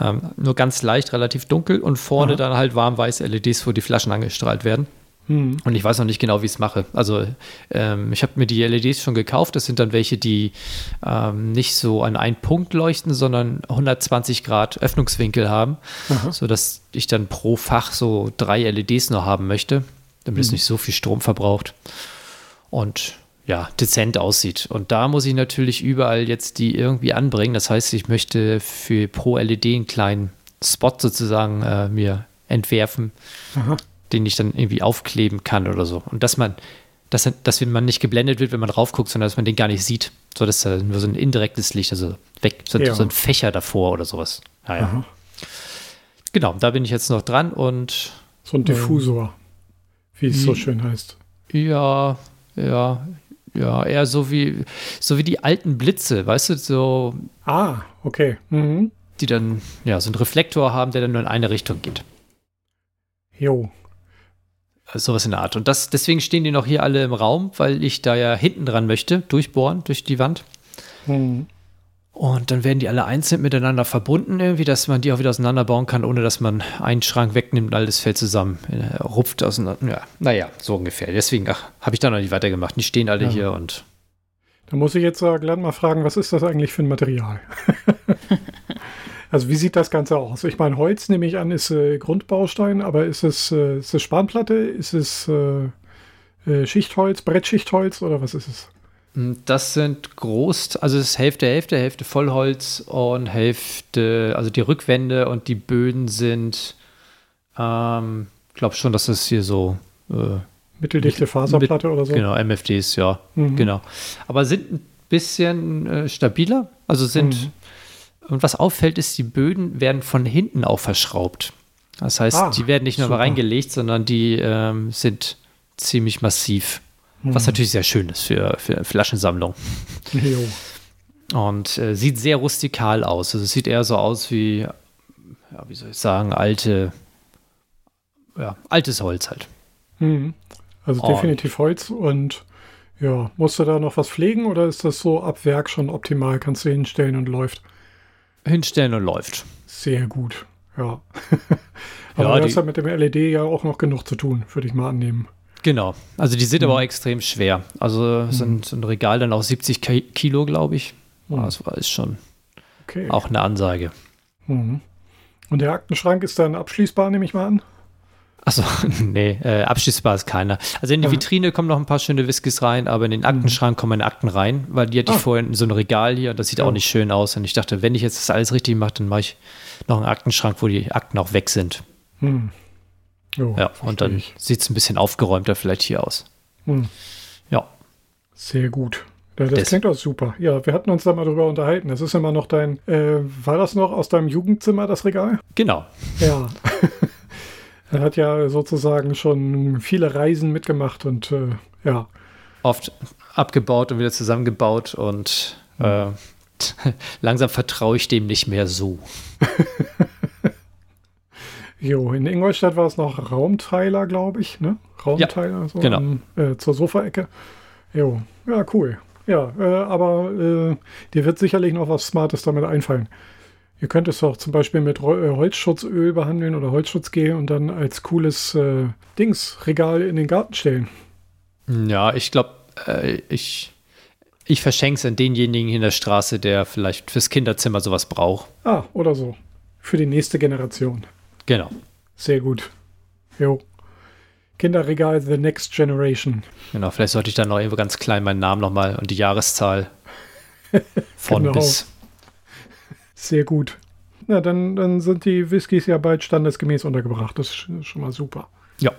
Ähm, nur ganz leicht, relativ dunkel und vorne Aha. dann halt warm-weiße LEDs, wo die Flaschen angestrahlt werden. Hm. Und ich weiß noch nicht genau, wie ich es mache. Also ähm, ich habe mir die LEDs schon gekauft. Das sind dann welche, die ähm, nicht so an einen Punkt leuchten, sondern 120 Grad Öffnungswinkel haben, Aha. sodass ich dann pro Fach so drei LEDs noch haben möchte, damit es nicht so viel Strom verbraucht und ja, dezent aussieht. Und da muss ich natürlich überall jetzt die irgendwie anbringen. Das heißt, ich möchte für pro LED einen kleinen Spot sozusagen äh, mir entwerfen, Aha. den ich dann irgendwie aufkleben kann oder so. Und dass man, dass, dass man nicht geblendet wird, wenn man raufguckt, sondern dass man den gar nicht sieht. So, dass da nur so ein indirektes Licht, also weg, so, Ja. so ein Fächer davor oder sowas. Naja. Aha. Genau, da bin ich jetzt noch dran und So ein Diffusor, wie es so Hm. schön heißt. ja, ja, ja, eher so wie, so wie die alten Blitze, weißt du, so, Ah, okay. Mhm. die dann, ja, so einen Reflektor haben, der dann nur in eine Richtung geht. Jo. Also Sowas in der Art. Und das, deswegen stehen die noch hier alle im Raum, weil ich da ja hinten dran möchte, durchbohren, durch die Wand. Mhm. Und dann werden die alle einzeln miteinander verbunden, irgendwie, dass man die auch wieder auseinanderbauen kann, ohne dass man einen Schrank wegnimmt und alles fällt zusammen. Äh, rupft auseinander. Ja, naja, so ungefähr. Deswegen habe ich da noch nicht weitergemacht. Die stehen alle Ja. hier und Da muss ich jetzt glatt mal fragen, was ist das eigentlich für ein Material? also wie sieht das Ganze aus? Ich meine, Holz nehme ich an, ist äh, Grundbaustein, aber ist es, äh, ist es Spanplatte? Ist es äh, äh, Schichtholz, Brettschichtholz oder was ist es? Das sind groß, also es ist Hälfte, Hälfte, Hälfte Vollholz und Hälfte, also die Rückwände und die Böden sind, ähm, glaube schon, dass das hier so, äh, Mitteldichte Mit- Faserplatte oder so? genau, MFDs, ja, Mhm. genau. Aber sind ein bisschen äh, stabiler, also sind, Mhm. und was auffällt, ist, die Böden werden von hinten auch verschraubt. Das heißt, Ah, die werden nicht nur super. reingelegt, sondern die ähm, sind ziemlich massiv. Was Mhm. natürlich sehr schön ist für, für Flaschensammlung. Jo. Und äh, sieht sehr rustikal aus. Also es sieht eher so aus wie, ja, wie soll ich sagen, alte, ja, altes Holz halt. Mhm. Also Und- definitiv Holz und ja, musst du da noch was pflegen oder ist das so ab Werk schon optimal? Kannst du hinstellen und läuft? Hinstellen und läuft. Sehr gut, ja. Ja, Aber du die- hast ja mit dem LED ja auch noch genug zu tun, würde ich mal annehmen. Genau. Also die sind aber Mhm. auch extrem schwer. Also so ein, so ein Regal dann auch 70 Ki- Kilo, glaube ich. Mhm. Ja, Das war ist schon, Okay. Auch eine Ansage. Mhm. Und der Aktenschrank ist dann abschließbar, nehme ich mal an? Achso, nee, äh, abschließbar ist keiner. Also in die Aha. Vitrine kommen noch ein paar schöne Whiskys rein, aber in den Aktenschrank kommen meine Akten rein, weil die hatte Ah. ich vorhin in so ein Regal hier und das sieht Ja. auch nicht schön aus. Und ich dachte, wenn ich jetzt das alles richtig mache, dann mache ich noch einen Aktenschrank, wo die Akten auch weg sind. Hm. Jo, Ja, und dann sieht es ein bisschen aufgeräumter vielleicht hier aus. Hm. Ja, Sehr gut. Das Das- klingt auch super. Ja, wir hatten uns da mal drüber unterhalten. Das ist immer noch dein, äh, war das noch aus deinem Jugendzimmer, das Regal? genau. Ja. er hat ja sozusagen schon viele Reisen mitgemacht und äh, ja. Oft abgebaut und wieder zusammengebaut und äh, langsam vertraue ich dem nicht mehr so. Jo, in Ingolstadt war es noch Raumteiler, glaube ich, ne? Raumteiler, so genau. am, äh, zur Sofaecke. Jo, ja, cool. Ja, äh, aber äh, dir wird sicherlich noch was Smartes damit einfallen. Ihr könnt es doch zum Beispiel mit äh, Holzschutzöl behandeln oder Holzschutzgel und dann als cooles äh, Dingsregal in den Garten stellen. Ja, ich glaube, äh, ich, ich verschenke es an denjenigen in der Straße, der vielleicht fürs Kinderzimmer sowas braucht. Ah, oder so. Für die nächste Generation. Genau. Sehr gut. Jo. Kinderregal The Next Generation. Genau, vielleicht sollte ich dann noch irgendwo ganz klein meinen Namen nochmal und die Jahreszahl von Genau. bis. Sehr gut. Na, dann, dann sind die Whiskys ja bald standesgemäß untergebracht. Das ist sch- schon mal super. Ja.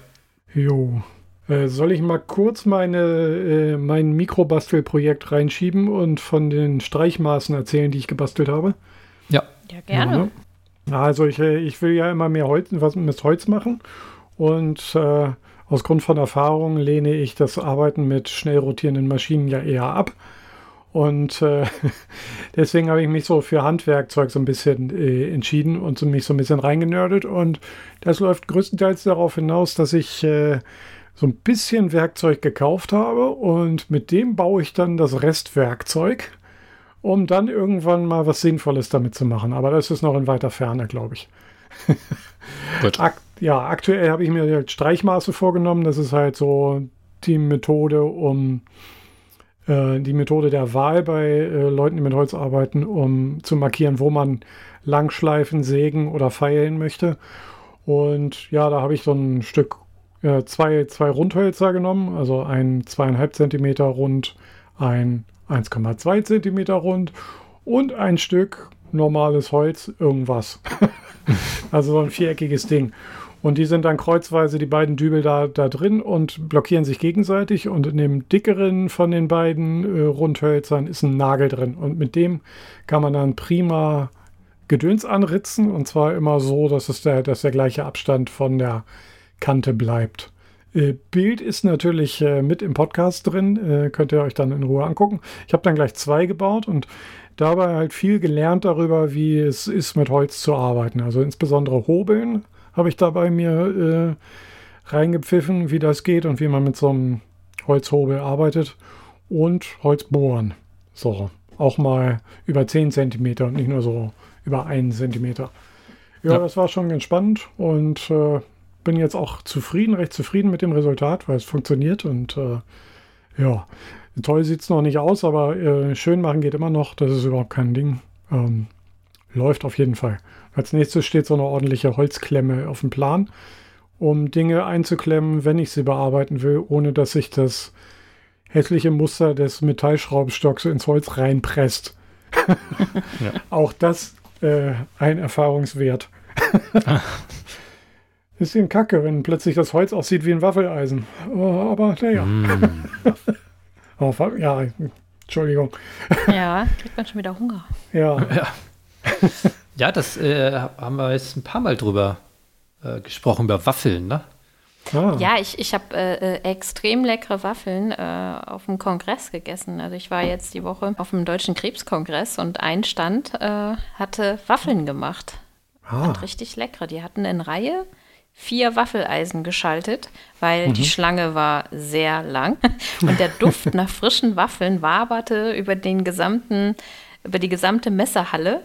Jo. Äh, soll ich mal kurz meine, äh, mein Mikrobastelprojekt reinschieben und von den Streichmaßen erzählen, die ich gebastelt habe? Ja. Ja, gerne. Ja. Also ich, äh, ich will ja immer mehr Holz, was mit Holz machen und äh, aus Grund von Erfahrung lehne ich das Arbeiten mit schnell rotierenden Maschinen ja eher ab. Und äh, deswegen habe ich mich so für Handwerkzeug so ein bisschen äh, entschieden und so mich so ein bisschen reingenördet. Und das läuft größtenteils darauf hinaus, dass ich äh, so ein bisschen Werkzeug gekauft habe und mit dem baue ich dann das Restwerkzeug um dann irgendwann mal was Sinnvolles damit zu machen. Aber das ist noch in weiter Ferne, glaube ich. Gut. Ak ja, aktuell habe ich mir halt Streichmaße vorgenommen. Das ist halt so die Methode, um äh, die Methode der Wahl bei äh, Leuten, die mit Holz arbeiten, um zu markieren, wo man langschleifen, sägen oder feilen möchte. Und ja, da habe ich so ein Stück, äh, zwei, zwei Rundhölzer genommen, also ein zweieinhalb Zentimeter rund, ein 1,2 Zentimeter rund und ein Stück normales Holz, irgendwas. also so ein viereckiges Ding. Und die sind dann kreuzweise, die beiden Dübel da, da drin und blockieren sich gegenseitig. Und in dem dickeren von den beiden äh, Rundhölzern ist ein Nagel drin. Und mit dem kann man dann prima Gedöns anritzen. Und zwar immer so, dass, es der, dass der gleiche Abstand von der Kante bleibt. Äh, Bild ist natürlich äh, mit im Podcast drin, äh, könnt ihr euch dann in Ruhe angucken. Ich habe dann gleich zwei gebaut und dabei halt viel gelernt darüber, wie es ist, mit Holz zu arbeiten. Also insbesondere Hobeln habe ich dabei mir äh, reingepfiffen, wie das geht und wie man mit so einem Holzhobel arbeitet und Holzbohren. So, auch mal über 10 Zentimeter und nicht nur so über einen Zentimeter. Ja, Ja. das war schon ganz spannend und äh, bin jetzt auch zufrieden, recht zufrieden mit dem Resultat, weil es funktioniert und äh, ja, toll sieht es noch nicht aus, aber äh, schön machen geht immer noch, das ist überhaupt kein Ding. Ähm, läuft auf jeden Fall. Als nächstes steht so eine ordentliche Holzklemme auf dem Plan, um Dinge einzuklemmen, wenn ich sie bearbeiten will, ohne dass sich das hässliche Muster des Metallschraubstocks ins Holz reinpresst. Auch das äh, ein Erfahrungswert. Bisschen kacke, wenn plötzlich das Holz aussieht wie ein Waffeleisen. Oh, aber naja. Mm. Oh, ja, Entschuldigung. Ja, kriegt man schon wieder Hunger. Ja, Ja, das äh, haben wir jetzt ein paar Mal drüber äh, gesprochen, über Waffeln, ne? ah, Ja, ich, ich habe äh, äh, extrem leckere Waffeln äh, auf dem Kongress gegessen. Also ich war jetzt die Woche auf dem Deutschen Krebskongress und ein Stand äh, hatte Waffeln gemacht. ah, Und richtig leckere. Die hatten in Reihe vier Waffeleisen geschaltet, weil Mhm. die Schlange war sehr lang und der Duft nach frischen Waffeln waberte über den gesamten, über die gesamte Messehalle.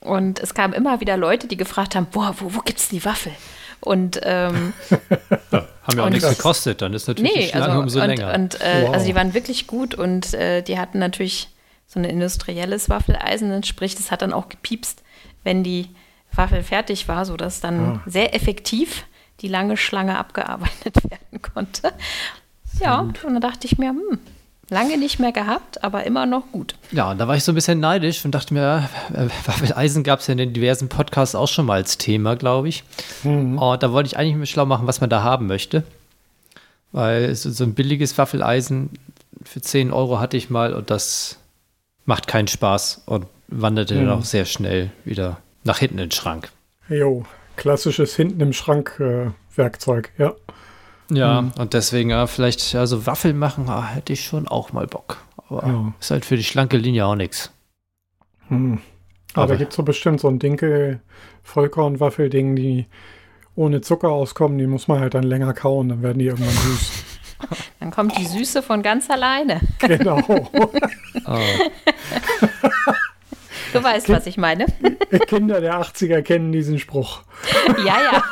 Und es kamen immer wieder Leute, die gefragt haben, boah, wo, wo gibt's die Waffel? Und ähm, Haben ja auch nichts gekostet, dann ist natürlich die nee, Schlange also, umso und, länger. und äh, Wow. also die waren wirklich gut und äh, die hatten natürlich so ein industrielles Waffeleisen, sprich, das hat dann auch gepiepst, wenn die Waffel fertig war, sodass dann Ah. sehr effektiv die lange Schlange abgearbeitet werden konnte. Ja, und dann dachte ich mir, hm, lange nicht mehr gehabt, aber immer noch gut. Ja, und da war ich so ein bisschen neidisch und dachte mir, äh, Waffeleisen gab es ja in den diversen Podcasts auch schon mal als Thema, glaube ich. Und da wollte ich eigentlich mir schlau machen, was man da haben möchte. Weil so, so ein billiges Waffeleisen für 10 Euro hatte ich mal und das macht keinen Spaß und wanderte dann auch sehr schnell wieder nach hinten in den Schrank. Jo, klassisches hinten im Schrank äh, Werkzeug, ja. Ja, und deswegen ja, vielleicht also Waffeln machen, ah, hätte ich schon auch mal Bock. Aber Ja. ist halt für die schlanke Linie auch nichts. Hm. Aber, Aber- da gibt es so bestimmt so ein Dinkel Vollkornwaffelding, die ohne Zucker auskommen, die muss man halt dann länger kauen, dann werden die irgendwann süß. Dann kommt die Süße von ganz alleine. genau. Ah, Du weißt, was ich meine. Kinder der 80er kennen diesen Spruch. Ja, ja.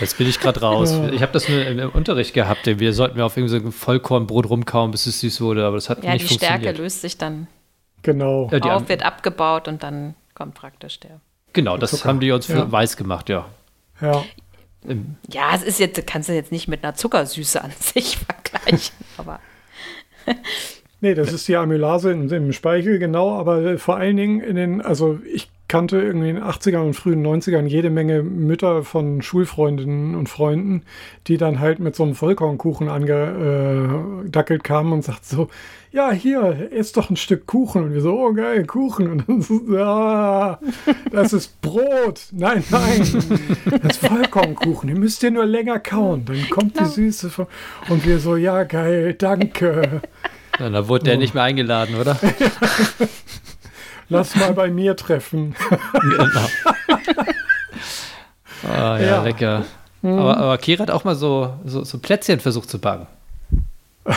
Jetzt bin ich gerade raus. Ich habe das nur im, Unterricht gehabt. Wir sollten mir auf irgendwie so ein Vollkornbrot rumkauen, bis es süß wurde, aber das hat Ja, nicht die Stärke funktioniert. löst sich dann Genau. Ja, die auf, an- wird abgebaut und dann kommt praktisch der. genau, das Zucker. haben die uns für Ja. weiß gemacht, ja. Ja. Im- Ja, es ist jetzt, kannst du jetzt nicht mit einer Zuckersüße an sich vergleichen, aber Nee, das ist die Amylase im, im Speichel, genau, aber äh, vor allen Dingen in den, also ich kannte irgendwie in den 80ern und frühen 90ern jede Menge Mütter von Schulfreundinnen und Freunden, die dann halt mit so einem Vollkornkuchen angedackelt kamen und sagten so, ja, hier, ess doch ein Stück Kuchen. Und wir so, oh geil, Kuchen. Und dann so, ah, das ist Brot. Nein, nein, das ist Vollkornkuchen. Ihr müsst ihr nur länger kauen, dann kommt die Süße. von- Und wir so, ja, geil, danke. Ja, da wurde der Oh. nicht mehr eingeladen, oder? Lass mal bei mir treffen. genau. Ah, ja, Ja. lecker. Aber, aber Kira hat auch mal so, so, so Plätzchen versucht zu backen.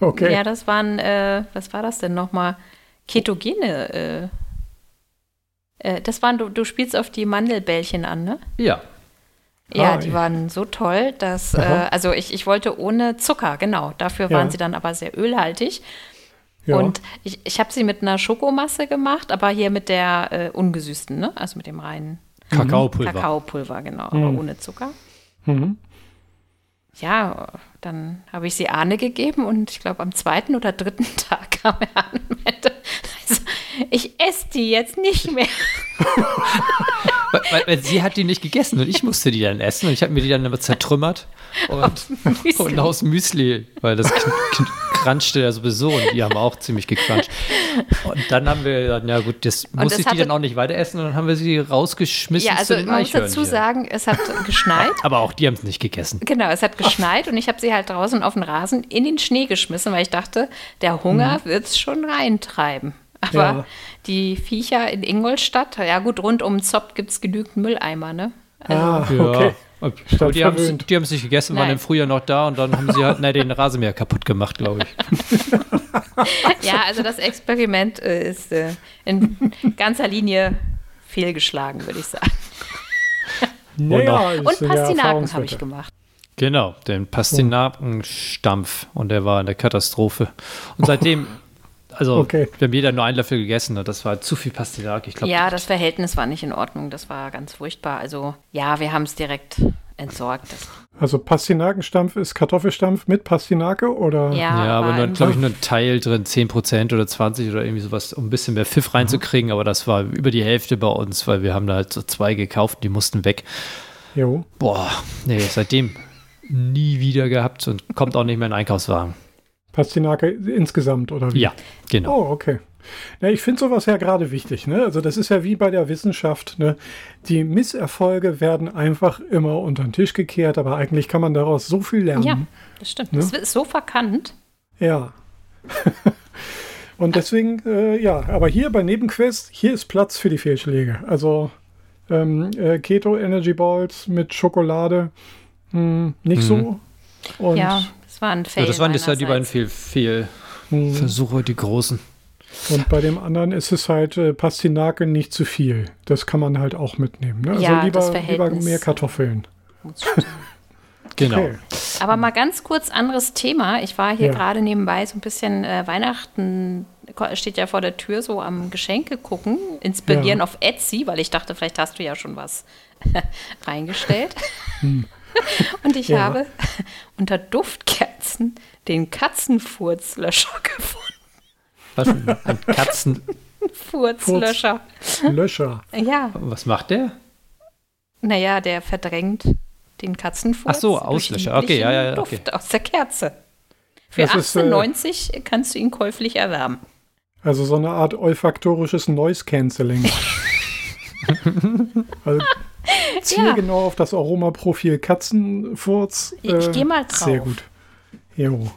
Okay. ja, das waren, äh, was war das denn nochmal? Ketogene. Äh, äh, das waren, du, du spielst auf die Mandelbällchen an, ne? Ja. Ja, Ah, die waren so toll, dass, äh, also ich, ich wollte ohne Zucker, genau. Dafür Ja. waren sie dann aber sehr ölhaltig. ja. Und ich, ich habe sie mit einer Schokomasse gemacht, aber hier mit der äh, ungesüßten, ne? Also mit dem reinen Kakaopulver. Kakaopulver, genau, aber Mhm. ohne Zucker. Mhm. Ja, dann habe ich sie Arne gegeben und ich glaube am zweiten oder dritten Tag kam er an und meinte, ich esse die jetzt nicht mehr. Weil, weil, weil sie hat die nicht gegessen und ich musste die dann essen und ich habe mir die dann immer zertrümmert und, und aus Müsli, weil das crunchte ja sowieso und die haben auch ziemlich gecruncht. Und dann haben wir gesagt, ja gut, das muss das ich die dann auch nicht weiter essen und dann haben wir sie rausgeschmissen Ja, also zu den man muss dazu sagen, es hat geschneit. Aber auch die haben es nicht gegessen. Genau, es hat geschneit und ich habe sie halt draußen auf den Rasen in den Schnee geschmissen, weil ich dachte, der Hunger wird es schon reintreiben. Aber Ja. die Viecher in Ingolstadt, ja gut, rund um Zopp gibt es genügend Mülleimer, ne? Ah, Ja. okay. Statt die haben es nicht gegessen, waren Nein. im Frühjahr noch da und dann haben sie halt na, den Rasenmäher kaputt gemacht, glaube ich. Ja, also das Experiment äh, ist äh, in ganzer Linie fehlgeschlagen, würde ich sagen. Naja, Und ja Pastinaken habe ich gemacht. Genau, den Pastinakenstampf und der war eine Katastrophe. Und seitdem, also Okay. wir haben jeder nur einen Löffel gegessen und das war zu viel Pastinak. Ich glaube, Ja, das Verhältnis war nicht in Ordnung. Das war ganz furchtbar. Also ja, wir haben es direkt entsorgt. Also Pastinakenstampf ist Kartoffelstampf mit Pastinake oder? ja, ja, aber nur, glaube ich, nur ein Teil drin, 10% oder 20 oder irgendwie sowas, um ein bisschen mehr Pfiff reinzukriegen, aber das war über die Hälfte bei uns, weil wir haben da halt so zwei gekauft, die mussten weg. Jo. Boah, nee, seitdem nie wieder gehabt und kommt auch nicht mehr in den Einkaufswagen. Pastinake insgesamt oder wie? Ja, genau. Oh, okay. Ja, ich finde sowas ja gerade wichtig. Ne? Also das ist ja wie bei der Wissenschaft. Ne? Die Misserfolge werden einfach immer unter den Tisch gekehrt, aber eigentlich kann man daraus so viel lernen. ja, das stimmt. Ne? Das ist so verkannt. Ja. Und deswegen, äh, ja, aber hier bei Nebenquest, hier ist Platz für die Fehlschläge. Also ähm, äh, Keto Energy Balls mit Schokolade, mh, nicht so. Und ja, das war ein Fail Ja, das waren jetzt ja die beiden Fehlversuche, die großen. Und bei dem anderen ist es halt äh, Pastinake nicht zu viel. Das kann man halt auch mitnehmen. Ne? Also Ja, lieber, das lieber Verhältnis- mehr Kartoffeln. Genau. Okay. Aber mal ganz kurz anderes Thema. Ich war hier Ja. gerade nebenbei so ein bisschen äh, Weihnachten steht ja vor der Tür so am Geschenke gucken, inspirieren Ja. auf Etsy, weil ich dachte, vielleicht hast du ja schon was reingestellt. Und ich. Ja. habe unter Duftkerzen den Katzenfurzlöscher gefunden. Was? Ein Katzen. Furzlöscher. Löscher. Ja, Was macht der? naja, der verdrängt den Katzenfurz. Ach so, Auslöscher. Okay, ja, ja, ja, Duft okay. aus der Kerze. Für Das ist, äh, 18,90 kannst du ihn käuflich erwerben. Also so eine Art olfaktorisches Noise Cancelling. also ziehe Ja. genau auf das Aromaprofil Katzenfurz. Ich- ich geh mal Sehr drauf. gut. Jo.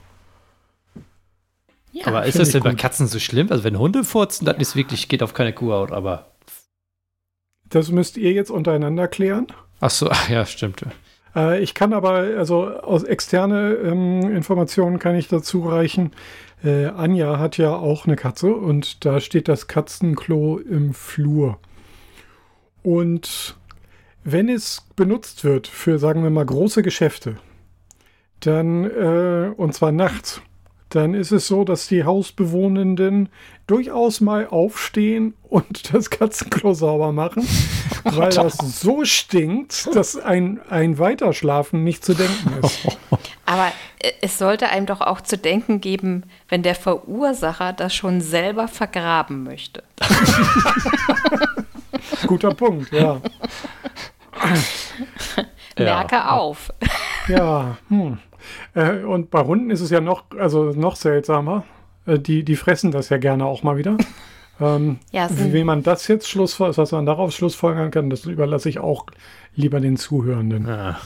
Ja, aber ist das denn bei gut. Katzen so schlimm? Also wenn Hunde furzen, das ist wirklich, geht auf keine Kuhhaut, aber. Das müsst ihr jetzt untereinander klären. Ach so, ach ja, stimmt. Äh, ich kann aber, also aus externe ähm, Informationen kann ich dazu reichen. Äh, Anja hat ja auch eine Katze und da steht das Katzenklo im Flur. Und wenn es benutzt wird für, sagen wir mal, große Geschäfte, dann, äh, und zwar nachts, dann ist es so, dass die Hausbewohnenden durchaus mal aufstehen und das Katzenklo sauber machen, weil das so stinkt, dass ein, ein Weiterschlafen nicht zu denken ist. Aber äh, es sollte einem doch auch zu denken geben, wenn der Verursacher das schon selber vergraben möchte. Guter Punkt, ja. Merke auf. Ja, hm. Äh, und bei Hunden ist es ja noch, also noch seltsamer. Äh, die, die fressen das ja gerne auch mal wieder. Ähm, Ja, wie man das jetzt Schlussfolgern, was man darauf Schlussfolgern kann, das überlasse ich auch lieber den Zuhörenden. Ah,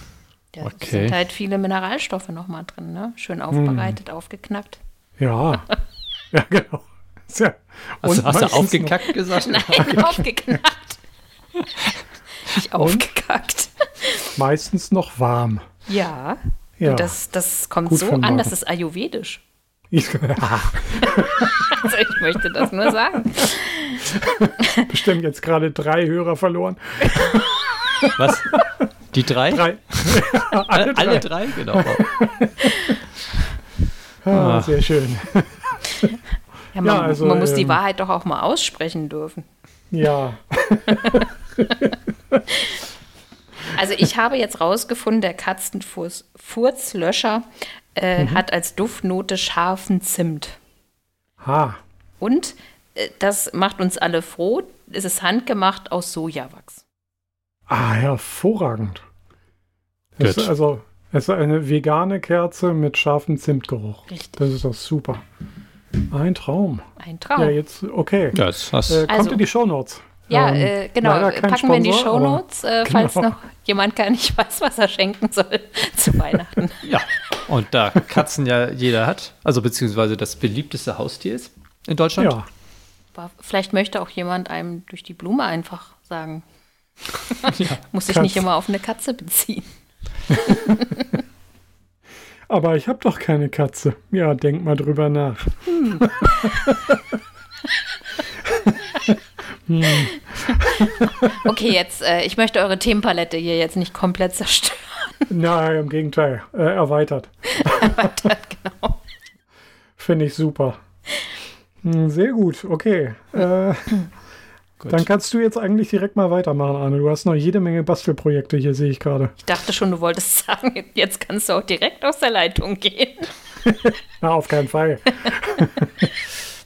Da Okay. sind halt viele Mineralstoffe nochmal drin, ne? Schön aufbereitet, aufgeknackt. Ja, ja, genau. Sehr. hast, hast du meistens aufgekackt gesagt? Nein, aufgeknackt. Nicht aufgekackt. Meistens noch warm. Ja. Ja. Das, das kommt Gut so an, das ist ayurvedisch. Ich, Also ich möchte das nur sagen. bestimmt jetzt gerade drei Hörer verloren. Was? Die drei? Drei. Alle, alle drei? Genau. Ah, sehr schön. Ja, man, Ja, also, man muss die ähm, Wahrheit doch auch mal aussprechen dürfen. Ja, Also ich habe jetzt rausgefunden, der Katzenfurzlöscher äh, Mhm. hat als Duftnote scharfen Zimt. ha. Und äh, das macht uns alle froh. Es ist handgemacht aus Sojawachs. Ah, hervorragend. Es Gut. ist also, es ist eine vegane Kerze mit scharfem Zimtgeruch. Richtig. Das ist doch super. Ein Traum. Ein Traum. Ja, jetzt, okay. Das hast Äh, kommt Also- in die Shownotes. Ja, Ähm, äh, genau. Packen wir in die Sponsor, Shownotes, äh, falls Genau. noch jemand gar nicht weiß, was er schenken soll zu Weihnachten. Ja, und da Katzen ja jeder hat, also beziehungsweise das beliebteste Haustier ist in Deutschland. Ja, Aber vielleicht möchte auch jemand einem durch die Blume einfach sagen. Muss sich Katze. nicht immer auf eine Katze beziehen. aber ich habe doch keine Katze. Ja, denk mal drüber nach. Okay, jetzt, äh, ich möchte eure Themenpalette hier jetzt nicht komplett zerstören. Nein, im Gegenteil. Äh, erweitert. genau. Finde ich super. Hm, Sehr gut, okay. Äh, Gut. dann kannst du jetzt eigentlich direkt mal weitermachen, Arne. Du hast noch jede Menge Bastelprojekte hier, sehe ich gerade. Ich dachte schon, du wolltest sagen, jetzt kannst du auch direkt aus der Leitung gehen. Na, auf keinen Fall.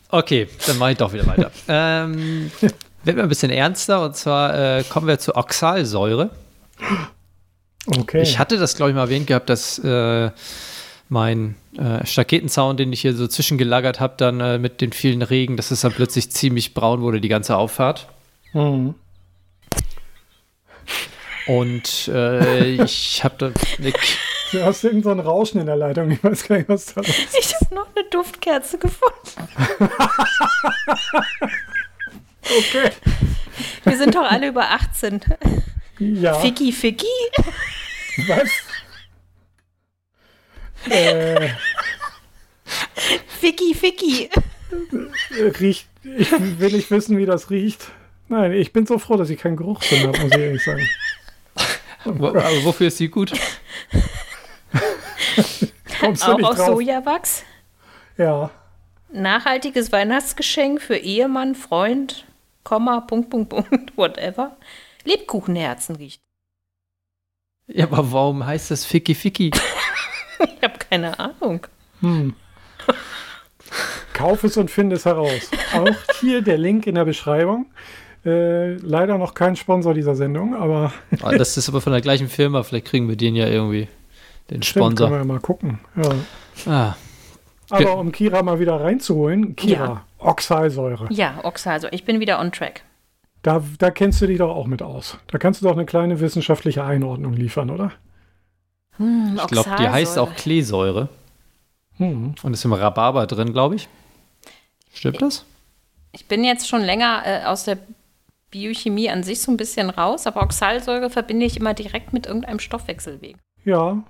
Okay, dann mache ich doch wieder weiter. ähm, werden wir ein bisschen ernster und zwar äh, kommen wir zur Oxalsäure. Okay. Ich hatte das, glaube ich, mal erwähnt gehabt, dass äh, mein äh, Staketenzaun, den ich hier so zwischengelagert habe, dann äh, mit den vielen Regen, dass es dann plötzlich ziemlich braun wurde, die ganze Auffahrt. Mhm. Und äh, ich habe da Du hast irgend so ein Rauschen in der Leitung. Ich weiß gar nicht, was da ist. Ich habe noch eine Duftkerze gefunden. Okay. Wir sind doch alle über 18. Ja. Ficky, Ficky. Was? äh, Ficky, Ficky. riecht. Ich will nicht wissen, wie das riecht. Nein, ich bin so froh, dass ich keinen Geruchssinn habe, muss ich ehrlich sagen. Aber wofür ist die gut? Kommst du Auch nicht aus drauf? Sojawachs. Ja. Nachhaltiges Weihnachtsgeschenk für Ehemann, Freund, Komma, Punkt, Punkt, Punkt, whatever. Lebkuchenherzen riecht. Ja, aber warum heißt das Ficky Ficky? Ich habe keine Ahnung. Hm. Kauf es und finde es heraus. Auch hier der Link in der Beschreibung. Äh, leider noch kein Sponsor dieser Sendung, aber Ah, das ist aber von der gleichen Firma. Vielleicht kriegen wir den ja irgendwie, den stimmt, können Sponsor. wir ja mal gucken. Ja. Ah, Aber um Kira mal wieder reinzuholen, Kira, Ja. Oxalsäure. Ja, Oxalsäure. Ich bin wieder on track. Da, da kennst du dich doch auch mit aus. Da kannst du doch eine kleine wissenschaftliche Einordnung liefern, oder? Hm, ich glaube, die heißt auch Kleesäure Hm. und ist im Rhabarber drin, glaube ich. Stimmt das? Ich bin jetzt schon länger äh, aus der Biochemie an sich so ein bisschen raus, aber Oxalsäure verbinde ich immer direkt mit irgendeinem Stoffwechselweg. Ja,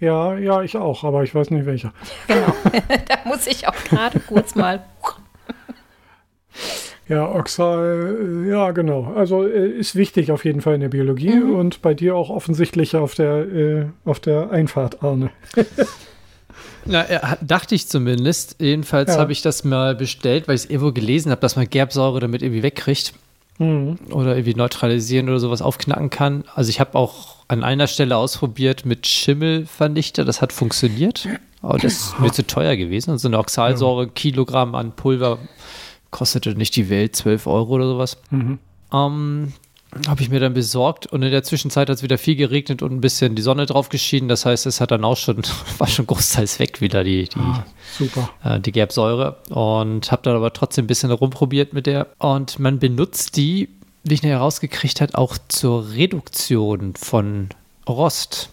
ja, ja, ich auch, aber ich weiß nicht welcher. Genau. da muss ich auch gerade kurz mal. Ja, Oxal, äh, ja, genau. Also äh, ist wichtig auf jeden Fall in der Biologie Mhm. und bei dir auch offensichtlich auf der, äh, auf der Einfahrt, Arne. Na, dachte ich zumindest. Jedenfalls Ja. habe ich das mal bestellt, weil ich es irgendwo gelesen habe, dass man Gerbsäure damit irgendwie wegkriegt Hm. oder irgendwie neutralisieren oder sowas aufknacken kann. Also ich habe auch an einer Stelle ausprobiert mit Schimmelvernichter, das hat funktioniert. Aber das ist mir zu teuer gewesen. Und so eine Oxalsäure, Kilogramm an Pulver, kostete nicht die Welt 12 Euro oder sowas. Mhm. Ähm, habe ich mir dann besorgt und in der Zwischenzeit hat es wieder viel geregnet und ein bisschen die Sonne drauf geschienen. Das heißt, es hat dann auch schon, war schon großteils weg wieder die, die, Ah, super. äh, die Gerbsäure und habe dann aber trotzdem ein bisschen rumprobiert mit der. Und man benutzt die, wie ich nachher rausgekriegt habe, auch zur Reduktion von Rost.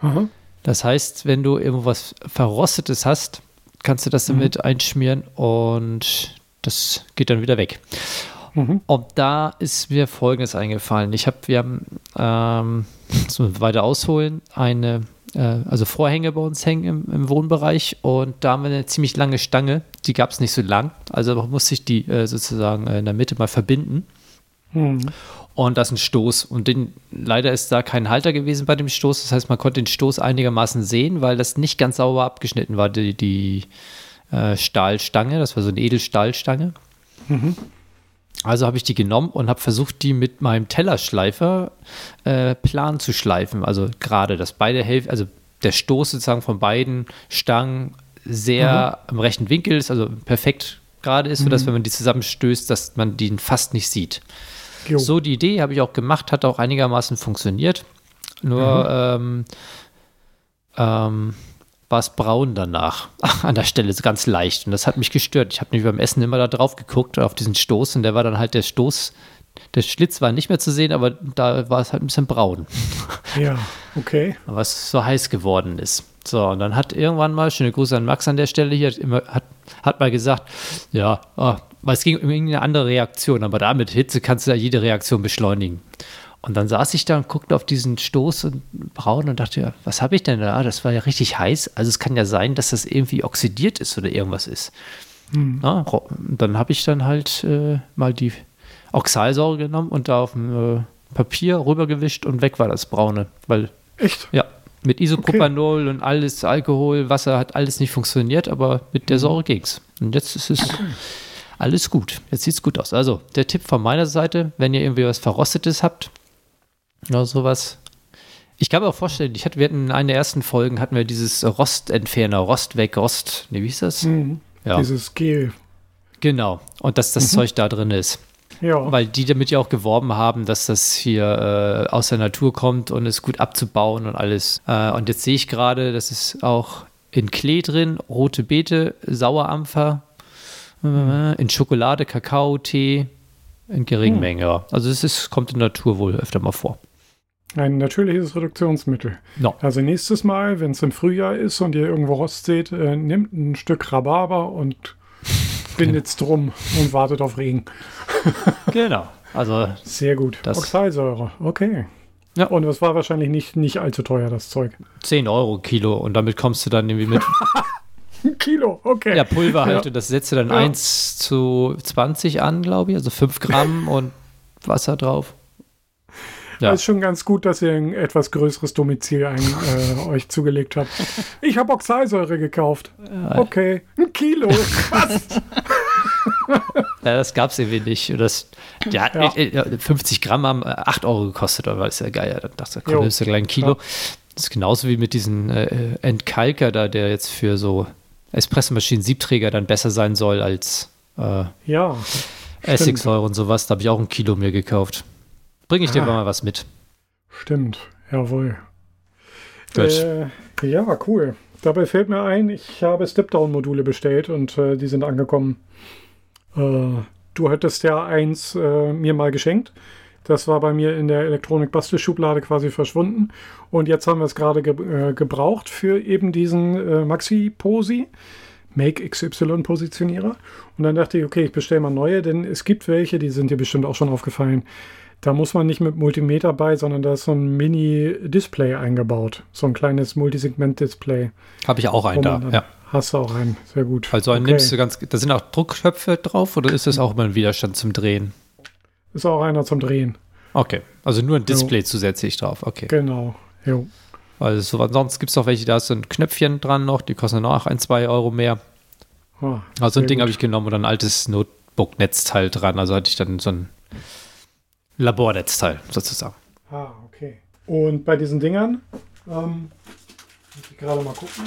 Aha. Das heißt, wenn du irgendwas Verrostetes hast, kannst du das damit einschmieren und das geht dann wieder weg. Mhm. Und da ist mir Folgendes eingefallen. Ich habe, wir haben, ähm, wir weiter ausholen, eine, äh, also Vorhänge bei uns hängen im, im Wohnbereich und da haben wir eine ziemlich lange Stange. Die gab es nicht so lang, also musste ich die äh, sozusagen äh, in der Mitte mal verbinden. Hm. Und das ist ein Stoß. Und den, leider ist da kein Halter gewesen bei dem Stoß. Das heißt, man konnte den Stoß einigermaßen sehen, weil das nicht ganz sauber abgeschnitten war, die, die äh, Stahlstange. Das war so eine Edelstahlstange. Also habe ich die genommen und habe versucht, die mit meinem Tellerschleifer äh, plan zu schleifen. Also gerade, dass beide Hälften, also der Stoß sozusagen von beiden Stangen sehr im rechten Winkel ist, also perfekt gerade ist, sodass, wenn man die zusammenstößt, dass man den fast nicht sieht. Jo. So, die Idee habe ich auch gemacht, hat auch einigermaßen funktioniert. Nur ähm, ähm, war es braun danach an der Stelle, so ganz leicht. Und das hat mich gestört. Ich habe nämlich beim Essen immer da drauf geguckt, auf diesen Stoß. Und der war dann halt der Stoß, der Schlitz war nicht mehr zu sehen, aber da war es halt ein bisschen braun, Ja, okay. was so heiß geworden ist. So, und dann hat irgendwann mal, schöne Grüße an Max an der Stelle hier, hat, immer, hat, hat mal gesagt, ja, weil es ging um irgendeine andere Reaktion, aber da mit Hitze kannst du ja jede Reaktion beschleunigen. Und dann saß ich da und guckte auf diesen Stoß und braun und dachte, ja, was habe ich denn da? Das war ja richtig heiß. Also es kann ja sein, dass das irgendwie oxidiert ist oder irgendwas ist. Na, ro- dann habe ich dann halt äh, mal die Oxalsäure genommen und da auf dem äh, Papier rübergewischt und weg war das Braune. Weil, Echt? ja, mit Isopropanol und alles, Alkohol, Wasser hat alles nicht funktioniert, aber mit der Säure ging's. Und jetzt ist es alles gut. Jetzt sieht's gut aus. Also, der Tipp von meiner Seite, wenn ihr irgendwie was Verrostetes habt, oder sowas. Ich kann mir auch vorstellen, ich hatte, wir hatten in einer der ersten Folgen hatten wir dieses Rostentferner, Rost weg, Rost, nee, wie hieß das? Mhm. Ja. Dieses Gel. Genau. Und dass das Zeug da drin ist. Ja. Weil die damit ja auch geworben haben, dass das hier äh, aus der Natur kommt und ist gut abzubauen und alles. Äh, und jetzt sehe ich gerade, das ist auch in Klee drin, rote Beete, Sauerampfer, äh, in Schokolade, Kakao, Tee, in geringen Mengen. Ja. Also es ist, kommt in der Natur wohl öfter mal vor. Ein natürliches Reduktionsmittel. No. Also nächstes Mal, wenn es im Frühjahr ist und ihr irgendwo Rost seht, äh, nehmt ein Stück Rhabarber und bindet es drum und wartet auf Regen. Genau. Also Sehr gut. Das- Oxalsäure, okay. Ja. Und es war wahrscheinlich nicht, nicht allzu teuer, das Zeug. 10 Euro Kilo und damit kommst du dann irgendwie mit Ein Kilo, okay. ja, Pulver halt Ja. und das setzt du dann Ja. 1 zu 20 an, glaube ich, also 5 Gramm und Wasser drauf. Ja. ist schon ganz gut, dass ihr ein etwas größeres Domizil ein, äh, euch zugelegt habt. Ich habe Oxalsäure gekauft. Okay, ein Kilo. Was? ja, das gab es irgendwie nicht. Das, ja, ja. 50 Gramm haben 8 Euro gekostet, aber ist ja geil. Dann dachte ich, komm, nimmst du gleich ein Kilo. Ja. Das ist genauso wie mit diesem äh, Entkalker da, der jetzt für so Espressomaschinen Siebträger dann besser sein soll als äh, ja, Essigsäure und sowas. Da habe ich auch ein Kilo mir gekauft. Bringe ich dir ah. mal was mit. Stimmt, jawohl. Äh, ja, cool. Dabei fällt mir ein, ich habe Step-Down-Module bestellt und äh, die sind angekommen. Äh, du hättest ja eins äh, mir mal geschenkt. Das war bei mir in der Elektronik-Bastelschublade quasi verschwunden. Und jetzt haben wir es gerade ge äh, gebraucht für eben diesen äh, Maxi-Posi. Make XY-Positionierer. Und dann dachte ich, okay, ich bestelle mal neue, denn es gibt welche, die sind dir bestimmt auch schon aufgefallen. Da muss man nicht mit Multimeter bei, sondern da ist so ein Mini-Display eingebaut. So ein kleines Multisegment-Display. Habe ich auch einen da, ja. Hast du auch einen, sehr gut. Also einen okay. nimmst du ganz, da sind auch Druckköpfe drauf oder ist das auch immer ein Widerstand zum Drehen? Ist auch einer zum Drehen. Okay, also nur ein Display jo. zusätzlich drauf, okay. Genau, jo. Also so, sonst gibt es auch welche, da ist so ein Knöpfchen dran noch, die kosten noch ein, zwei Euro mehr. Oh, also ein Ding habe ich genommen und ein altes Notebook-Netzteil dran, also hatte ich dann so ein Labornetzteil sozusagen. Ah, okay. Und bei diesen Dingern, ähm, muss ich gerade mal gucken.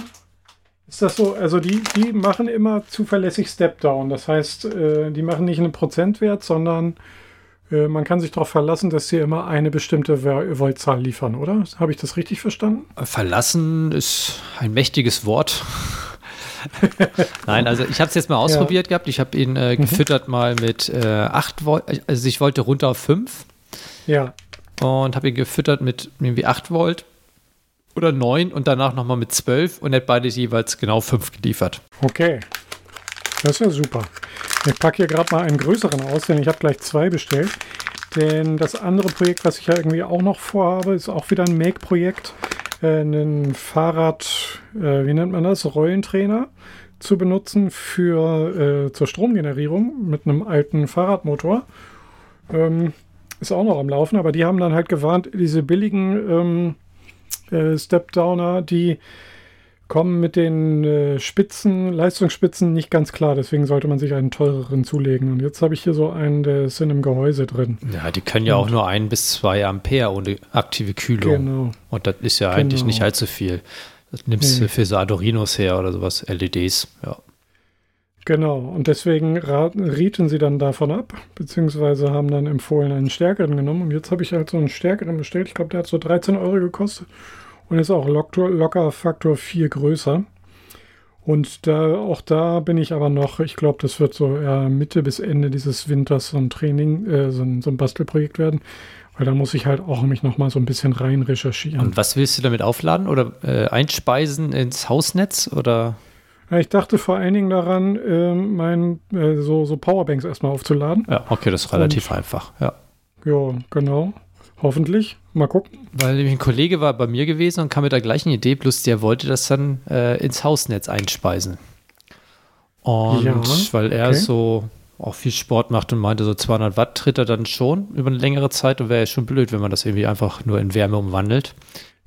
Ist das so, also die, die machen immer zuverlässig Step-Down. Das heißt, äh, die machen nicht einen Prozentwert, sondern äh, man kann sich darauf verlassen, dass sie immer eine bestimmte Voltzahl liefern, oder? Habe ich das richtig verstanden? Verlassen ist ein mächtiges Wort. Nein, also ich habe es jetzt mal ausprobiert ja. gehabt. Ich habe ihn äh, mhm. gefüttert mhm. mal mit äh, 8 Volt. Also ich wollte runter auf 5. Ja. Und habe ihn gefüttert mit irgendwie 8 Volt oder 9 und danach nochmal mit 12 und er hat beide jeweils genau 5 geliefert. Okay. Das ist ja super. Ich packe hier gerade mal einen größeren aus, denn ich habe gleich zwei bestellt. Denn das andere Projekt, was ich ja irgendwie auch noch vorhabe, ist auch wieder ein Make-Projekt einen Fahrrad, äh, wie nennt man das, Rollentrainer zu benutzen für äh, zur Stromgenerierung mit einem alten Fahrradmotor. Ähm, ist auch noch am Laufen, aber die haben dann halt gewarnt, diese billigen ähm, äh, Step-Downer, die kommen mit den äh, Spitzen, Leistungsspitzen nicht ganz klar. Deswegen sollte man sich einen teureren zulegen. Und jetzt habe ich hier so einen, der ist in einem Gehäuse drin. Ja, die können ja auch nur ein bis zwei Ampere ohne aktive Kühlung. Genau. Und das ist ja eigentlich genau. nicht allzu viel. Das nimmst du nee. für so Adorinos her oder sowas, LEDs, ja. Genau, und deswegen rieten sie dann davon ab, beziehungsweise haben dann empfohlen, einen stärkeren genommen. Und jetzt habe ich halt so einen stärkeren bestellt. Ich glaube, der hat so 13 Euro gekostet und ist auch locker Faktor 4 größer. Und da, auch da bin ich aber noch, ich glaube, das wird so eher Mitte bis Ende dieses Winters so ein Training, äh, so, ein, so ein Bastelprojekt werden. Weil da muss ich halt auch mich noch mal so ein bisschen rein recherchieren. Und was willst du damit aufladen oder äh, einspeisen ins Hausnetz oder? Ja, ich dachte vor allen Dingen daran, äh, mein, äh, so, so Powerbanks erstmal aufzuladen. Ja, okay, das ist relativ Und, einfach, ja. Ja, genau. Hoffentlich. Mal gucken. Weil nämlich ein Kollege war bei mir gewesen und kam mit der gleichen Idee, bloß der wollte das dann äh, ins Hausnetz einspeisen. Und ja, weil er okay. so auch viel Sport macht und meinte, so 200 Watt tritt er dann schon über eine längere Zeit und wäre ja schon blöd, wenn man das irgendwie einfach nur in Wärme umwandelt.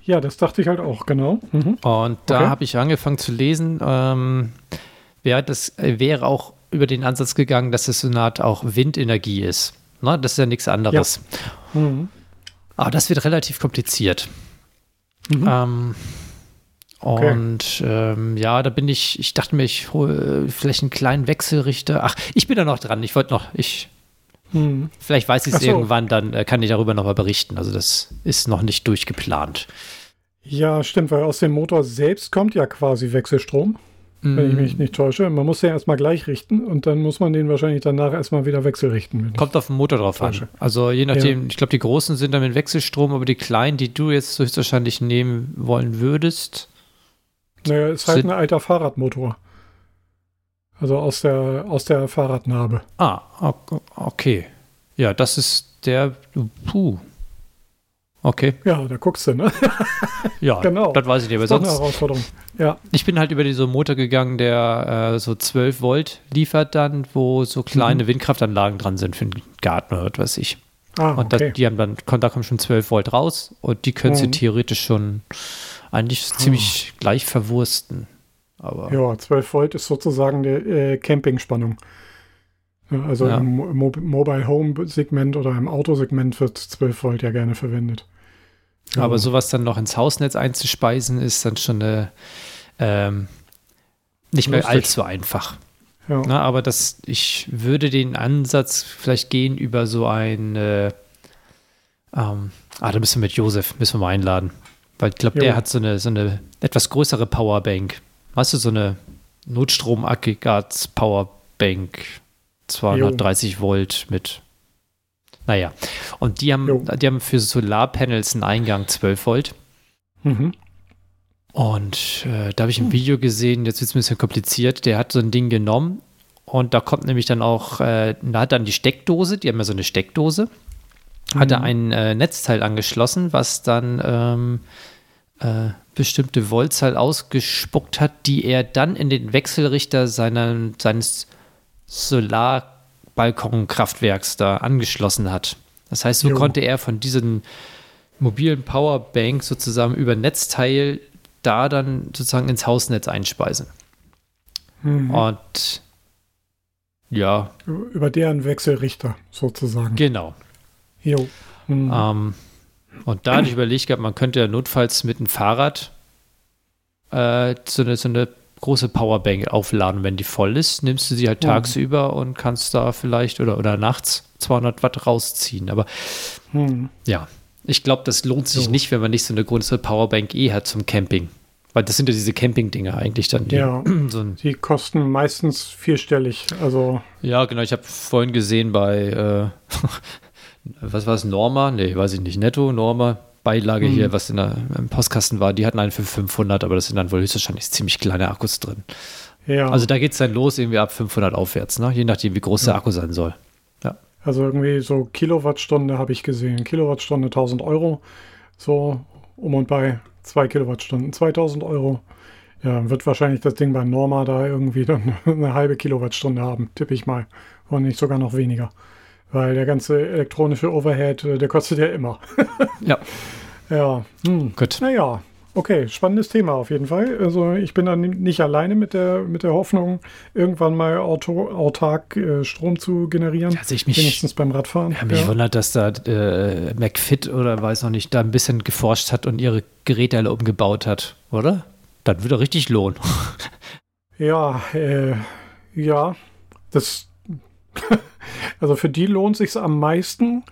Ja, das dachte ich halt auch, genau. Mhm. Und da okay. habe ich angefangen zu lesen, ähm, wäre das wäre auch über den Ansatz gegangen, dass es so eine Art auch Windenergie ist. Ne? Das ist ja nichts anderes. Ja. Mhm. Aber das wird relativ kompliziert. Mhm. Ähm, okay. Und ähm, ja, da bin ich, ich dachte mir, ich hole vielleicht einen kleinen Wechselrichter. Ach, ich bin da noch dran. Ich wollte noch, ich, mhm. vielleicht weiß ich es so. irgendwann, dann äh, kann ich darüber nochmal berichten. Also das ist noch nicht durchgeplant. Ja, stimmt, weil aus dem Motor selbst kommt ja quasi Wechselstrom wenn ich mich mm. nicht täusche. Man muss den erstmal gleich richten und dann muss man den wahrscheinlich danach erstmal wieder wechselrichten. Kommt auf den Motor drauf an. Also je nachdem, ja. ich glaube, die großen sind dann mit Wechselstrom, aber die kleinen, die du jetzt höchstwahrscheinlich nehmen wollen würdest. Naja, ist halt ein alter Fahrradmotor. Also aus der, aus der Fahrradnarbe. Ah, okay. Ja, das ist der. Puh. Okay. Ja, da guckst du, ne? ja, genau. Das weiß ich nicht, aber sonst. Eine Herausforderung. Ja. Ich bin halt über diesen Motor gegangen, der äh, so 12 Volt liefert dann, wo so kleine mhm. Windkraftanlagen dran sind für den Garten oder was weiß ich. Ah, und okay. da, die haben dann, da kommen schon 12 Volt raus und die können mhm. sie theoretisch schon eigentlich oh. ziemlich gleich verwursten. Aber ja, 12 Volt ist sozusagen die äh, Campingspannung. Also ja. im Mo Mobile Home Segment oder im Autosegment wird 12 Volt ja gerne verwendet. Ja. Aber sowas dann noch ins Hausnetz einzuspeisen, ist dann schon eine, ähm, nicht mehr Lustig. allzu einfach. Ja. Na, aber das, ich würde den Ansatz vielleicht gehen über so ein, äh, ähm, ah, da müssen wir mit Josef, müssen wir mal einladen. Weil ich glaube, der hat so eine, so eine etwas größere Powerbank. Weißt du, so eine Notstromaggregats-Powerbank, 230 jo. Volt mit. Naja, und die haben, die haben für Solarpanels einen Eingang 12 Volt. Mhm. Und äh, da habe ich ein hm. Video gesehen, jetzt wird es ein bisschen kompliziert. Der hat so ein Ding genommen und da kommt nämlich dann auch, äh, da hat dann die Steckdose, die haben ja so eine Steckdose, mhm. hat er ein äh, Netzteil angeschlossen, was dann ähm, äh, bestimmte Voltzahl ausgespuckt hat, die er dann in den Wechselrichter seiner, seines Solarbalkonkraftwerks da angeschlossen hat. Das heißt, so jo. konnte er von diesen mobilen Powerbank sozusagen über Netzteil da dann sozusagen ins Hausnetz einspeisen. Mhm. Und ja. Über deren Wechselrichter sozusagen. Genau. Jo. Mhm. Ähm, und da hatte ich überlegt gehabt, man könnte ja notfalls mit einem Fahrrad äh, so, eine, so eine große Powerbank aufladen, wenn die voll ist, nimmst du sie halt mhm. tagsüber und kannst da vielleicht oder, oder nachts 200 Watt rausziehen. Aber mhm. ja, ich glaube, das lohnt sich so. nicht, wenn man nicht so eine große Powerbank eh hat zum Camping. Weil das sind ja diese Camping-Dinger eigentlich dann. Die, ja, so die kosten meistens vierstellig. Also ja, genau. Ich habe vorhin gesehen bei, äh, was war es, Norma? Nee, weiß ich nicht. Netto, Norma, Beilage hm. hier, was in der, im Postkasten war. Die hatten einen für 500, aber das sind dann wohl höchstwahrscheinlich ziemlich kleine Akkus drin. Ja. Also da geht es dann los irgendwie ab 500 aufwärts, ne? je nachdem, wie groß ja. der Akku sein soll. Ja. Also irgendwie so Kilowattstunde habe ich gesehen. Kilowattstunde 1000 Euro. So um und bei. 2 Kilowattstunden, 2000 Euro. Ja, wird wahrscheinlich das Ding bei Norma da irgendwie dann eine halbe Kilowattstunde haben, tippe ich mal. Und nicht sogar noch weniger. Weil der ganze elektronische Overhead, äh, der kostet ja immer. ja. Ja. Hm. Gut. Naja, Okay, spannendes Thema auf jeden Fall. Also ich bin dann nicht alleine mit der, mit der Hoffnung, irgendwann mal auto, autark äh, Strom zu generieren. Also ich mich, wenigstens beim Radfahren. Ja, mich ja. wundert, dass da äh, McFit oder weiß noch nicht, da ein bisschen geforscht hat und ihre Geräte alle umgebaut hat, oder? Dann würde richtig lohnen. Ja, äh, ja, das also für die lohnt sich am meisten,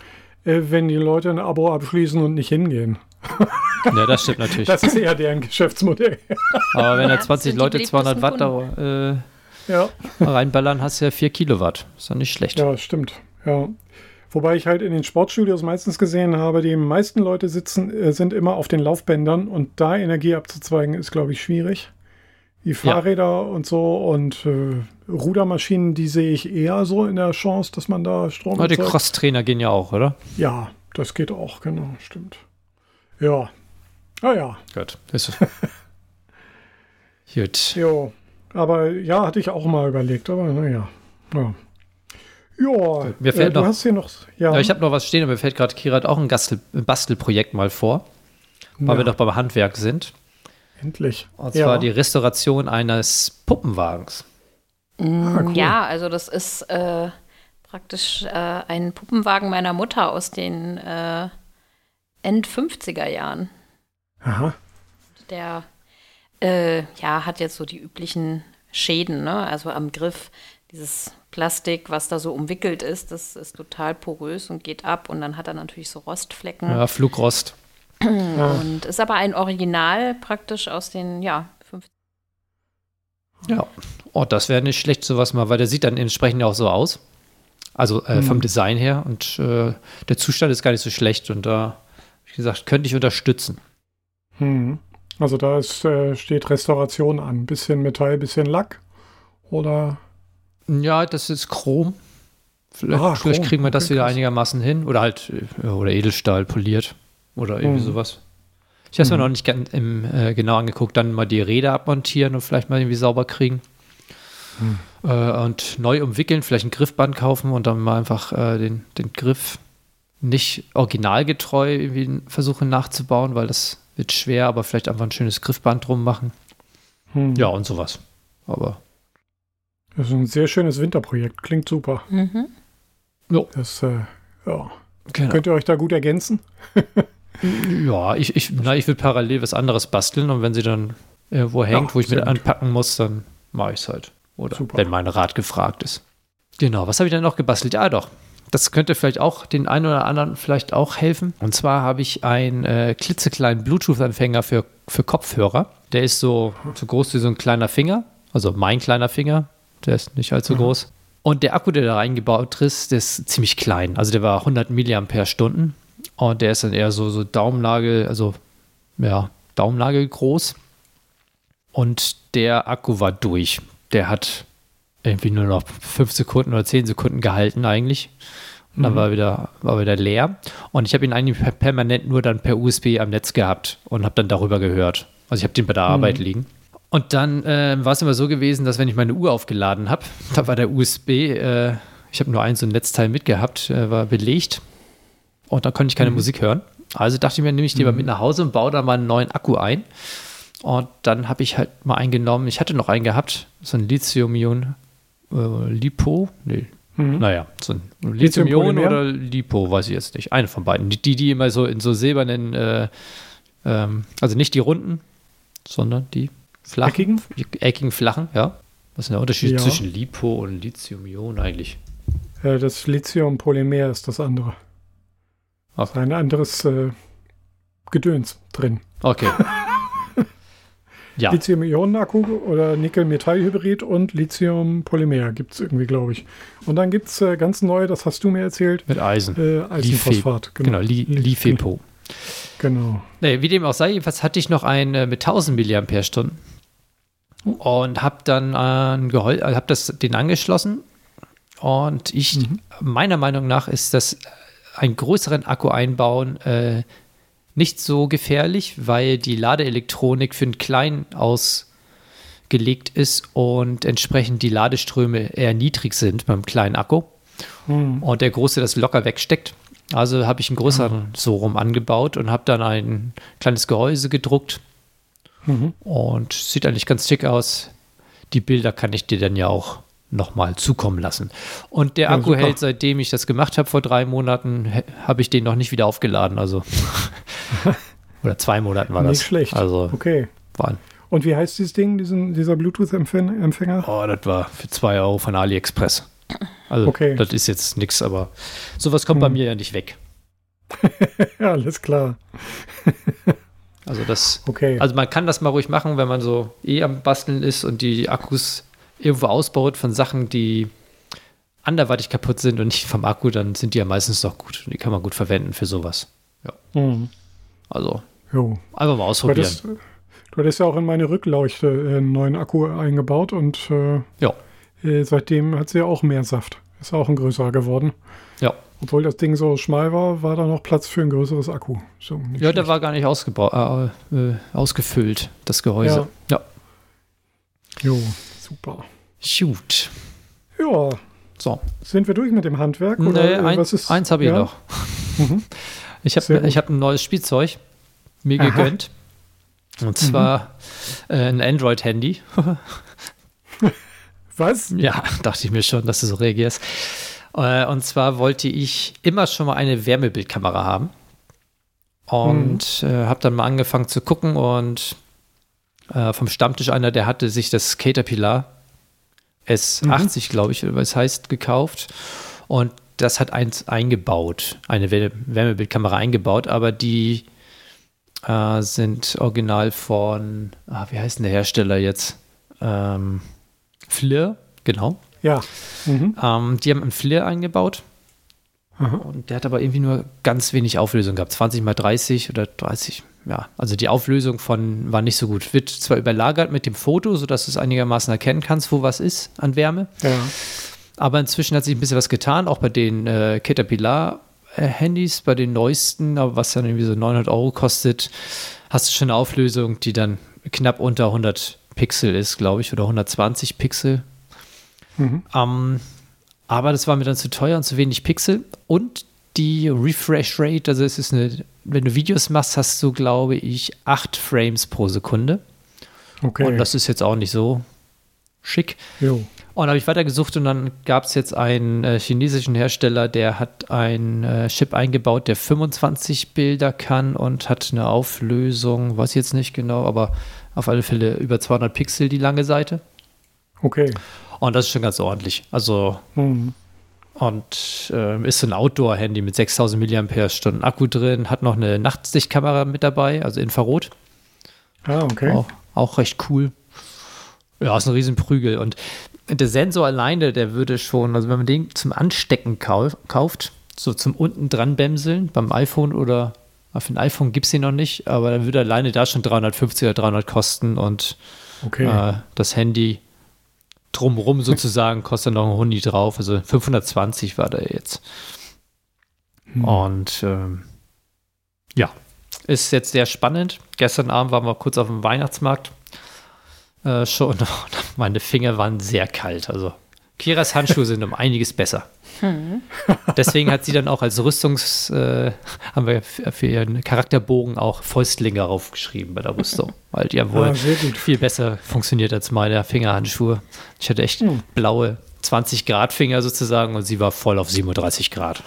äh, wenn die Leute ein Abo abschließen und nicht hingehen. Ja, das stimmt natürlich. Das ist eher deren Geschäftsmodell. Aber wenn da 20 Leute 200 Watt da, äh, ja. reinballern, hast du ja 4 Kilowatt. Ist ja nicht schlecht. Ja, stimmt. Ja. Wobei ich halt in den Sportstudios meistens gesehen habe, die meisten Leute sitzen, äh, sind immer auf den Laufbändern und da Energie abzuzweigen, ist, glaube ich, schwierig. Die Fahrräder ja. und so und äh, Rudermaschinen, die sehe ich eher so in der Chance, dass man da Strom hat. Die Crosstrainer gehen ja auch, oder? Ja, das geht auch, genau, stimmt. Ja. Ah ja. Gut. Gut. Jo. Aber ja, hatte ich auch mal überlegt, aber naja. Ja. Ja, mir fällt äh, du noch, hast hier noch. Ja, ja ich habe noch was stehen, aber mir fällt gerade Kirat auch ein, Gastel, Bastelprojekt mal vor, weil ja. wir doch beim Handwerk sind. Endlich. Und zwar ja. die Restauration eines Puppenwagens. Mm, ah, cool. Ja, also das ist äh, praktisch äh, ein Puppenwagen meiner Mutter aus den äh, End 50er Jahren. Aha. Der äh, ja, hat jetzt so die üblichen Schäden, ne? Also am Griff, dieses Plastik, was da so umwickelt ist, das ist total porös und geht ab und dann hat er natürlich so Rostflecken. Ja, Flugrost. Und ist aber ein Original praktisch aus den, ja, 50 Ja, oh, das wäre nicht schlecht, sowas mal, weil der sieht dann entsprechend ja auch so aus. Also äh, vom mhm. Design her und äh, der Zustand ist gar nicht so schlecht und da wie gesagt, könnte ich unterstützen. Hm. Also da ist, äh, steht Restauration an. Bisschen Metall, bisschen Lack oder? Ja, das ist Chrom. Vielleicht, ah, vielleicht Chrom. kriegen wir das okay, wieder einigermaßen hin. Oder halt, äh, oder Edelstahl poliert. Oder irgendwie hm. sowas. Ich habe es mir hm. noch nicht im, äh, genau angeguckt. Dann mal die Räder abmontieren und vielleicht mal irgendwie sauber kriegen. Hm. Äh, und neu umwickeln, vielleicht ein Griffband kaufen und dann mal einfach äh, den, den Griff nicht originalgetreu irgendwie versuche nachzubauen, weil das wird schwer, aber vielleicht einfach ein schönes Griffband drum machen. Hm. Ja, und sowas. Aber Das ist ein sehr schönes Winterprojekt. Klingt super. Mhm. Das, äh, ja. genau. Könnt ihr euch da gut ergänzen? Ja, ich, ich, na, ich will parallel was anderes basteln und wenn sie dann irgendwo hängt, Ja, wo ich mit anpacken muss, dann mache ich es halt. Oder Super. wenn mein Rat gefragt ist. Genau, was habe ich denn noch gebastelt? Ja, doch. Das könnte vielleicht auch den einen oder anderen vielleicht auch helfen. Und zwar habe ich einen äh, klitzekleinen Bluetooth-Anfänger für, für Kopfhörer. Der ist so, so groß wie so ein kleiner Finger. Also mein kleiner Finger. Der ist nicht allzu groß. Und der Akku, der da reingebaut ist, der ist ziemlich klein. Also der war 100 Milliampere-Stunden. Und der ist dann eher so, so Daumennagel, also ja, Daumennagel groß. Und der Akku war durch. Der hat irgendwie nur noch 5 Sekunden oder 10 Sekunden gehalten eigentlich. Und dann Mhm. war wieder, war wieder leer. Und ich habe ihn eigentlich per- permanent nur dann per USB am Netz gehabt und habe dann darüber gehört. Also ich habe den bei der Arbeit liegen. Und dann äh, war es immer so gewesen, dass wenn ich meine Uhr aufgeladen habe, da war der USB, äh, ich habe nur ein so ein Netzteil mitgehabt, äh, war belegt. Und dann konnte ich keine Musik hören. Also dachte ich mir, nehme ich den mal mit nach Hause und baue da mal einen neuen Akku ein. Und dann habe ich halt mal einen genommen. Ich hatte noch einen gehabt, so ein Lithium-Ion äh, Lipo. Nee, Mhm. naja, so ein Lithium-Ion oder Lipo, weiß ich jetzt nicht. Eine von beiden. Die, die, immer so in so silbernen, äh, ähm, also nicht die runden, sondern die flachen. Eckigen? Die eckigen, flachen, ja. Was ist denn der Unterschied Ja. zwischen Lipo und Lithium-Ion eigentlich? Äh, das Lithium-Polymer ist das andere. Ist ein anderes äh, Gedöns drin. Okay. ja, Lithium-Ionen-Akku oder Nickel-Metall-Hybrid und Lithium-Polymer gibt es irgendwie, glaube ich. Und dann gibt es äh, ganz neu, das hast du mir erzählt, mit Eisen. äh, Eisenphosphat. Genau, Li Li- Lifepo. Genau. Nee, wie dem auch sei, jedenfalls hatte ich noch einen äh, mit 1000 mAh und habe dann äh, hab das, den angeschlossen. Und ich, meiner Meinung nach, ist das einen größeren Akku einbauen äh, nicht so gefährlich, weil die Ladeelektronik für einen kleinen ausgelegt ist und entsprechend die Ladeströme eher niedrig sind beim kleinen Akku Hm. und der große das locker wegsteckt. Also habe ich einen größeren so rum angebaut und habe dann ein kleines Gehäuse gedruckt Mhm. und sieht eigentlich ganz schick aus. Die Bilder kann ich dir dann ja auch nochmal zukommen lassen. Und der Ja, Akku super. hält, seitdem ich das gemacht habe vor drei Monaten, habe ich den noch nicht wieder aufgeladen. Also oder zwei Monaten war das. Nicht schlecht. Also Okay. waren, Und wie heißt dieses Ding, diesen, dieser Bluetooth-Empfänger? oh, das war für zwei Euro von AliExpress. Also Okay. das ist jetzt nichts, aber sowas kommt bei Hm. mir ja nicht weg. Alles klar. Also das Okay. Also man kann das mal ruhig machen, wenn man so eh am Basteln ist und die Akkus irgendwo ausbaut von Sachen, die anderweitig kaputt sind und nicht vom Akku, dann sind die ja meistens doch gut. Die kann man gut verwenden für sowas. Mhm. Also Jo. einfach mal Du ausprobieren. hattest, du hattest ja auch in meine Rückleuchte äh, einen neuen Akku eingebaut und äh, Ja. äh, seitdem hat sie ja auch mehr Saft. Ist auch ein größerer geworden. Ja. Obwohl das Ding so schmal war, war da noch Platz für ein größeres Akku. So, Ja, der schlecht. war gar nicht ausgebaut, äh, äh, ausgefüllt, das Gehäuse. Ja. Jo, super. Gut. Ja, So. sind wir durch mit dem Handwerk? Nee, Oder, äh, ein, was ist, eins habe ich ja? noch. Mhm. Ich habe hab ein neues Spielzeug mir Aha. gegönnt. Und zwar äh, ein Android-Handy. Was? Ja, dachte ich mir schon, dass du so reagierst. Äh, Und zwar wollte ich immer schon mal eine Wärmebildkamera haben. Und äh, habe dann mal angefangen zu gucken und äh, vom Stammtisch einer, der hatte sich das Caterpillar S80, glaube ich, was heißt, gekauft. Und das hat eins eingebaut, eine Wär- Wärmebildkamera eingebaut, aber die äh, sind original von, ah, wie heißt denn der Hersteller jetzt? Ähm, FLIR, genau. Ja. Mhm. Ähm, die haben einen FLIR eingebaut Aha. und der hat aber irgendwie nur ganz wenig Auflösung gehabt. 20 mal 30 oder 30. Ja, also die Auflösung von war nicht so gut. Wird zwar überlagert mit dem Foto, sodass du es einigermaßen erkennen kannst, wo was ist an Wärme. Ja. Aber inzwischen hat sich ein bisschen was getan, auch bei den äh, Caterpillar-Handys, bei den neuesten, aber was dann irgendwie so 900 Euro kostet, hast du schon eine Auflösung, die dann knapp unter 100 Pixel ist, glaube ich, oder 120 Pixel. Mhm. Ähm, aber das war mir dann zu teuer und zu wenig Pixel. Und die Refresh Rate, also es ist eine, wenn du Videos machst, hast du, glaube ich, 8 Frames pro Sekunde. Okay. Und das ist jetzt auch nicht so schick. jo. Und habe ich weitergesucht und dann gab es jetzt einen äh, chinesischen Hersteller, der hat einen äh, Chip eingebaut, der 25 Bilder kann und hat eine Auflösung, weiß ich jetzt nicht genau, aber auf alle Fälle über 200 Pixel die lange Seite. Okay. Und das ist schon ganz ordentlich. Also, Hm. Und äh, ist so ein Outdoor-Handy mit 6000 mAh Akku drin, hat noch eine Nachtsichtkamera mit dabei, also Infrarot. Ah, okay. Auch, auch recht cool. Ja, ist ein Riesenprügel. Und der Sensor alleine, der würde schon, also wenn man den zum Anstecken kau kauft, so zum unten dran bämseln, beim iPhone oder für ein iPhone gibt es den noch nicht, aber dann würde alleine da schon 350 oder 300 kosten und Okay. äh, das Handy drumrum sozusagen kostet noch ein Hundi drauf, also 520 war der jetzt. Hm. Und ähm, ja, ist jetzt sehr spannend. Gestern Abend waren wir kurz auf dem Weihnachtsmarkt äh, schon. Meine Finger waren sehr kalt. Also Kiras Handschuhe sind um einiges besser. Deswegen hat sie dann auch als Rüstungs, äh, haben wir für ihren Charakterbogen auch Fäustlinge raufgeschrieben bei der Rüstung, weil die haben wohl gut. viel besser funktioniert als meine Fingerhandschuhe. Ich hatte echt Hm. blaue 20 Grad Finger sozusagen und sie war voll auf 37 Grad.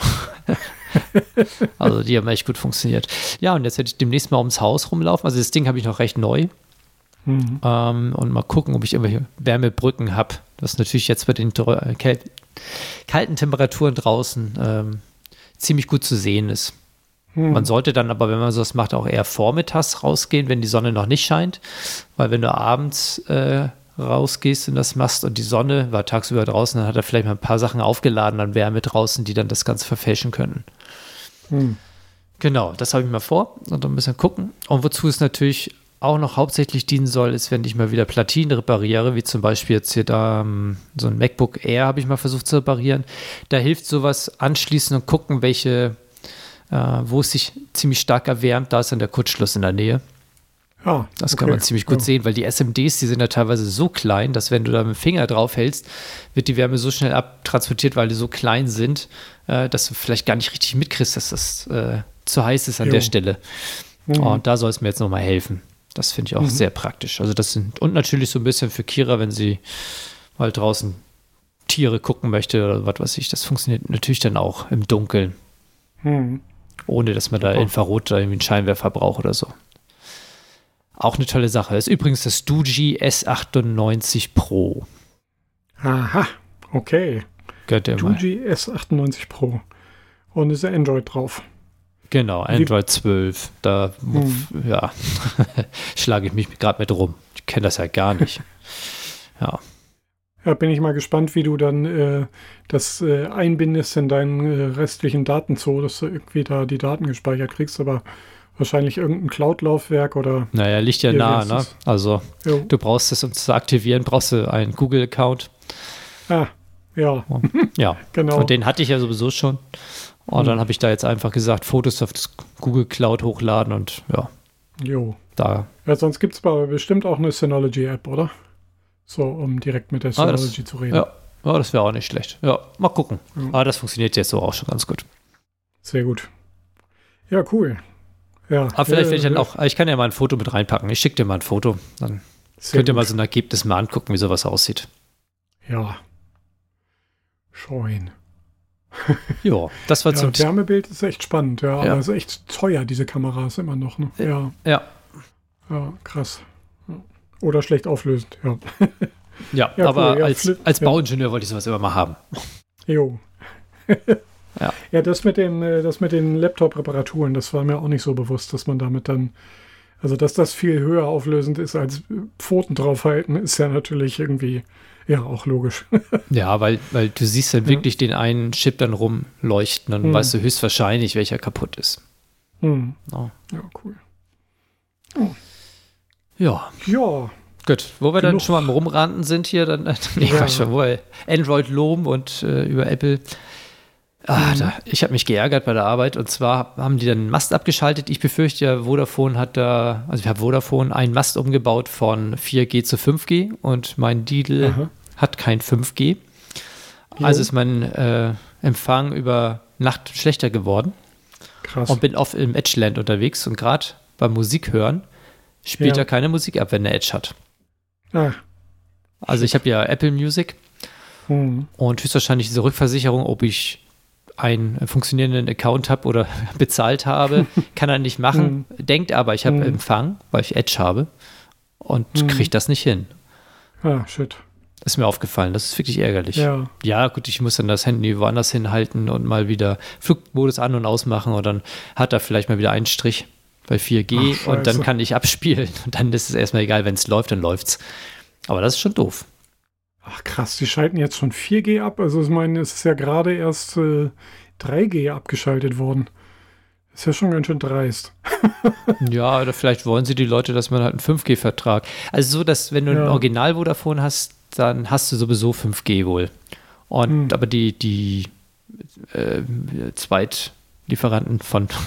also die haben echt gut funktioniert. Ja, und jetzt werde ich demnächst mal ums Haus rumlaufen. Also das Ding habe ich noch recht neu. Mhm. Ähm, und mal gucken, ob ich irgendwelche Wärmebrücken habe. Das natürlich jetzt bei den äh, kalten Temperaturen draußen ähm, ziemlich gut zu sehen ist. Hm. Man sollte dann aber, wenn man sowas macht, auch eher vormittags rausgehen, wenn die Sonne noch nicht scheint. Weil wenn du abends äh, rausgehst und das machst und die Sonne war tagsüber draußen, dann hat er vielleicht mal ein paar Sachen aufgeladen an Wärme draußen, die dann das Ganze verfälschen können. Hm. Genau, das habe ich mal vor und dann müssen wir gucken. Und wozu es natürlich auch noch hauptsächlich dienen soll, ist, wenn ich mal wieder Platinen repariere, wie zum Beispiel jetzt hier da ähm, so ein MacBook Air habe ich mal versucht zu reparieren. Da hilft sowas anschließen und gucken, welche, äh, wo es sich ziemlich stark erwärmt. Da ist dann der Kurzschluss in der Nähe. Ah, Das kann okay. man ziemlich gut Ja. sehen, weil die SMDs, die sind ja teilweise so klein, dass wenn du da mit dem Finger drauf hältst, wird die Wärme so schnell abtransportiert, weil die so klein sind, äh, dass du vielleicht gar nicht richtig mitkriegst, dass das äh, zu heiß ist an Jo. der Stelle. Mhm. Und da soll es mir jetzt nochmal helfen. Das finde ich auch Mhm. sehr praktisch. Also das sind, und natürlich so ein bisschen für Kira, wenn sie mal draußen Tiere gucken möchte oder was weiß ich, das funktioniert natürlich dann auch im Dunkeln, Hm. ohne dass man da Super. Infrarot oder irgendwie einen Scheinwerfer braucht oder so. Auch eine tolle Sache. Das ist übrigens das Doogee S98 Pro. Aha, okay. Gehört. Doogee S98 Pro. Und ist Android drauf. Genau, Android 12. Da Hm. ja, schlage ich mich gerade mit rum. Ich kenne das ja gar nicht. Ja. Ja, bin ich mal gespannt, wie du dann äh, das äh, einbindest in deinen äh, restlichen Datenzoo, dass du irgendwie da die Daten gespeichert kriegst, aber wahrscheinlich irgendein Cloud-Laufwerk oder Naja, liegt ja nah, ne? es? Also, jo. du brauchst es, um zu aktivieren, brauchst du einen Google-Account. Ah, ja, Ja, genau. und den hatte ich ja sowieso schon. Und Hm. dann habe ich da jetzt einfach gesagt, Fotos auf das Google Cloud hochladen und ja, Jo. da. Ja, sonst gibt es aber bestimmt auch eine Synology-App, oder? So, um direkt mit der Ah, das- Synology zu reden. Ja, ja das wäre auch nicht schlecht. Ja, mal gucken. Ja. Aber das funktioniert jetzt so auch schon ganz gut. Sehr gut. Ja, cool. Ja, Aber vielleicht will ich dann auch, ich kann ja mal ein Foto mit reinpacken. Ich schicke dir mal ein Foto. Dann sehr könnt ihr gut. mal so ein Ergebnis mal angucken, wie sowas aussieht. Ja. Scheuen. Ja, das war Ja, zum Wärmebild ist echt spannend, ja, Ja. aber ist echt teuer, diese Kameras immer noch. Ne? Ja, Ja, ja, krass. Oder schlecht auflösend, ja. ja, Ja, aber cool, ja, als, Flip- als. Bauingenieur wollte ich sowas immer mal haben. Jo. Ja. ja, das mit den, äh, das mit den Laptop-Reparaturen, das war mir auch nicht so bewusst, dass man damit dann, also dass das viel höher auflösend ist als Pfoten draufhalten, ist ja natürlich irgendwie, ja, auch logisch. Ja, weil, weil du siehst dann Ja. wirklich den einen Chip dann rumleuchten, dann Hm. weißt du höchstwahrscheinlich, welcher kaputt ist. hm. Ja. Ja, cool. Ja, Ja, gut. Wo wir dann Genug. schon mal am Rumranten sind hier, dann, nee, Ja. Quatsch, wo wir Android loben und äh, über Apple. Ah, Mhm. da, ich habe mich geärgert bei der Arbeit und zwar haben die dann einen Mast abgeschaltet. Ich befürchte ja, Vodafone hat da, also ich habe Vodafone einen Mast umgebaut von 4G zu 5G und mein Lidl Aha. hat kein 5G. Jo. Also ist mein äh, Empfang über Nacht schlechter geworden. Krass. Und bin oft im Edgeland unterwegs und gerade beim Musik hören spielt Ja. er keine Musik ab, wenn er Edge hat. Ah, Also ich habe ja Apple Music hm. und höchstwahrscheinlich diese Rückversicherung, ob ich einen funktionierenden Account habe oder bezahlt habe, kann er nicht machen. Denkt aber, ich habe Mhm. Empfang, weil ich Edge habe und Mhm. kriege das nicht hin. ah, shit. Ist mir aufgefallen. Das ist wirklich ärgerlich. Ja. Ja, gut, ich muss dann das Handy woanders hinhalten und mal wieder Flugmodus an- und ausmachen und dann hat er vielleicht mal wieder einen Strich bei 4G Ach, und dann kann ich abspielen und dann ist es erstmal egal, wenn es läuft, dann läuft's. Aber das ist schon doof. Ach krass, die schalten jetzt schon 4G ab. Also ich meine, es ist ja gerade erst äh, 3G abgeschaltet worden. Ist ja schon ganz schön dreist. Ja, oder vielleicht wollen sie die Leute, dass man halt einen 5G-Vertrag. Also so, dass wenn du ein Ja. Original Vodafone hast, dann hast du sowieso 5G wohl. Und Hm. aber die, die äh, Zweitlieferanten von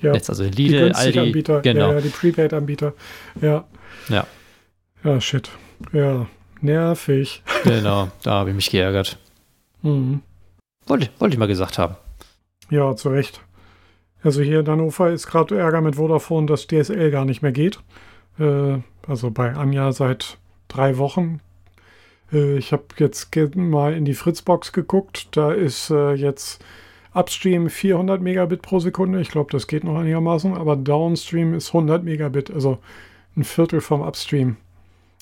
Ja. Netz, also Die Lidl, günstige Aldi, Anbieter, genau. ja, ja, die Prepaid-Anbieter. Ja. Ja. Ja, shit. Ja, nervig. Genau, da habe ich mich geärgert. Mhm. Wollte, wollte ich mal gesagt haben. Ja, zu Recht. Also hier in Hannover ist gerade Ärger mit Vodafone, dass DSL gar nicht mehr geht. Äh, also bei Anja seit drei Wochen. Äh, ich habe jetzt mal in die Fritzbox geguckt. Da ist äh, jetzt Upstream 400 Megabit pro Sekunde. Ich glaube, das geht noch einigermaßen. Aber Downstream ist 100 Megabit, also ein Viertel vom Upstream.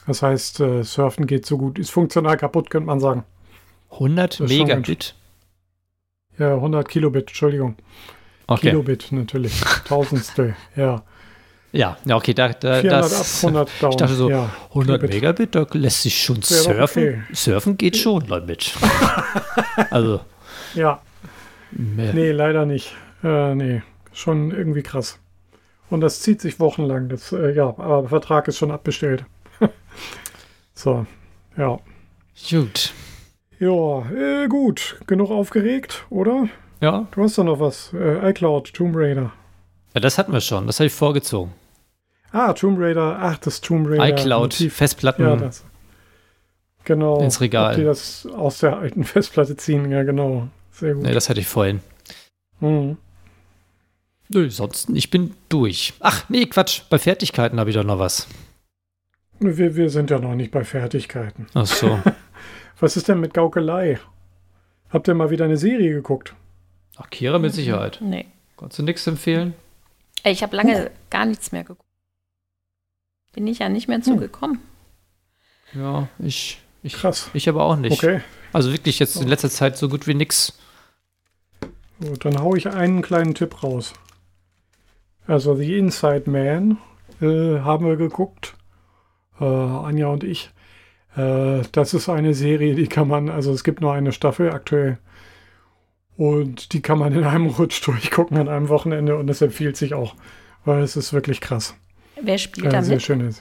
Das heißt, äh, Surfen geht so gut. Ist funktional kaputt, könnte man sagen. 100 Das ist schon Megabit. Ja, 100 Kilobit, Entschuldigung. Okay. Kilobit natürlich. Tausendstel, ja. Ja, ja, okay, da, da 400 das. 100 down. Ich dachte so, ja. 100 Kilobit. Megabit, da lässt sich schon surfen. okay. Surfen geht schon damit. also, Ja, mehr. nee, leider nicht. Äh, nee, schon irgendwie krass. Und das zieht sich wochenlang. Das, äh, ja, aber der Vertrag ist schon abbestellt. So, ja. Gut. Ja, äh, gut. Genug aufgeregt, oder? Ja. Du hast doch noch was. Äh, iCloud, Tomb Raider. ja, das hatten wir schon. Das habe ich vorgezogen. Ah, Tomb Raider. Ach, das Tomb Raider. iCloud, Motiv. Festplatten. Ja, das. Genau. Ins Regal. Ob die das aus der alten Festplatte ziehen, ja, genau. Sehr gut. nee, das hatte ich vorhin. Mhm. Nö, sonst, ich bin durch. Ach, nee, Quatsch. Bei Fertigkeiten habe ich doch noch was. Wir, wir sind ja noch nicht bei Fertigkeiten. Ach so. Was ist denn mit Gaukelei? Habt ihr mal wieder eine Serie geguckt? Ach, Kira mit Sicherheit. Nee. Konntest du nichts empfehlen? Ey, Ich habe lange gar nichts mehr geguckt. Bin ich ja nicht mehr zugekommen. Ja, ich, ich, Krass. ich aber auch nicht. Okay. Also wirklich jetzt in letzter Zeit so gut wie nix. Gut, dann hau ich einen kleinen Tipp raus. Also The Inside Man äh, haben wir geguckt. Äh, Anja und ich. Äh, das ist eine Serie, die kann man, also es gibt nur eine Staffel aktuell. Und die kann man in einem Rutsch durchgucken an einem Wochenende und das empfiehlt sich auch, weil es ist wirklich krass. Wer spielt Ja, da sehr schön.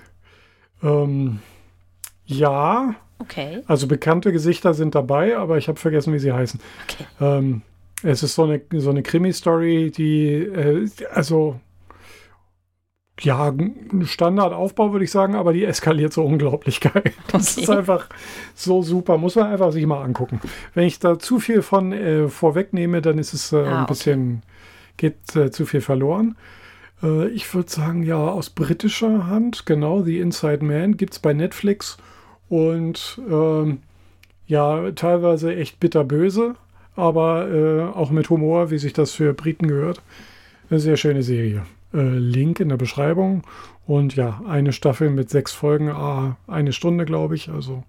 Ähm, ja, Okay. also bekannte Gesichter sind dabei, aber ich habe vergessen, wie sie heißen. Okay. Ähm, es ist so eine, so eine Krimi-Story, die, äh, also, ja, ein Standardaufbau würde ich sagen, aber die eskaliert so unglaublich geil. Das ist Okay. einfach so super, muss man einfach sich mal angucken. Wenn ich da zu viel von äh, vorwegnehme, dann ist es äh, Ah, ein okay. bisschen, geht äh, zu viel verloren. Äh, ich würde sagen, ja, aus britischer Hand, genau, The Inside Man gibt es bei Netflix und ähm, ja, teilweise echt bitterböse, aber äh, auch mit Humor, wie sich das für Briten gehört. Eine sehr schöne Serie. Äh, Link in der Beschreibung. Und ja, eine Staffel mit sechs Folgen, ah, eine Stunde, glaube ich. Also,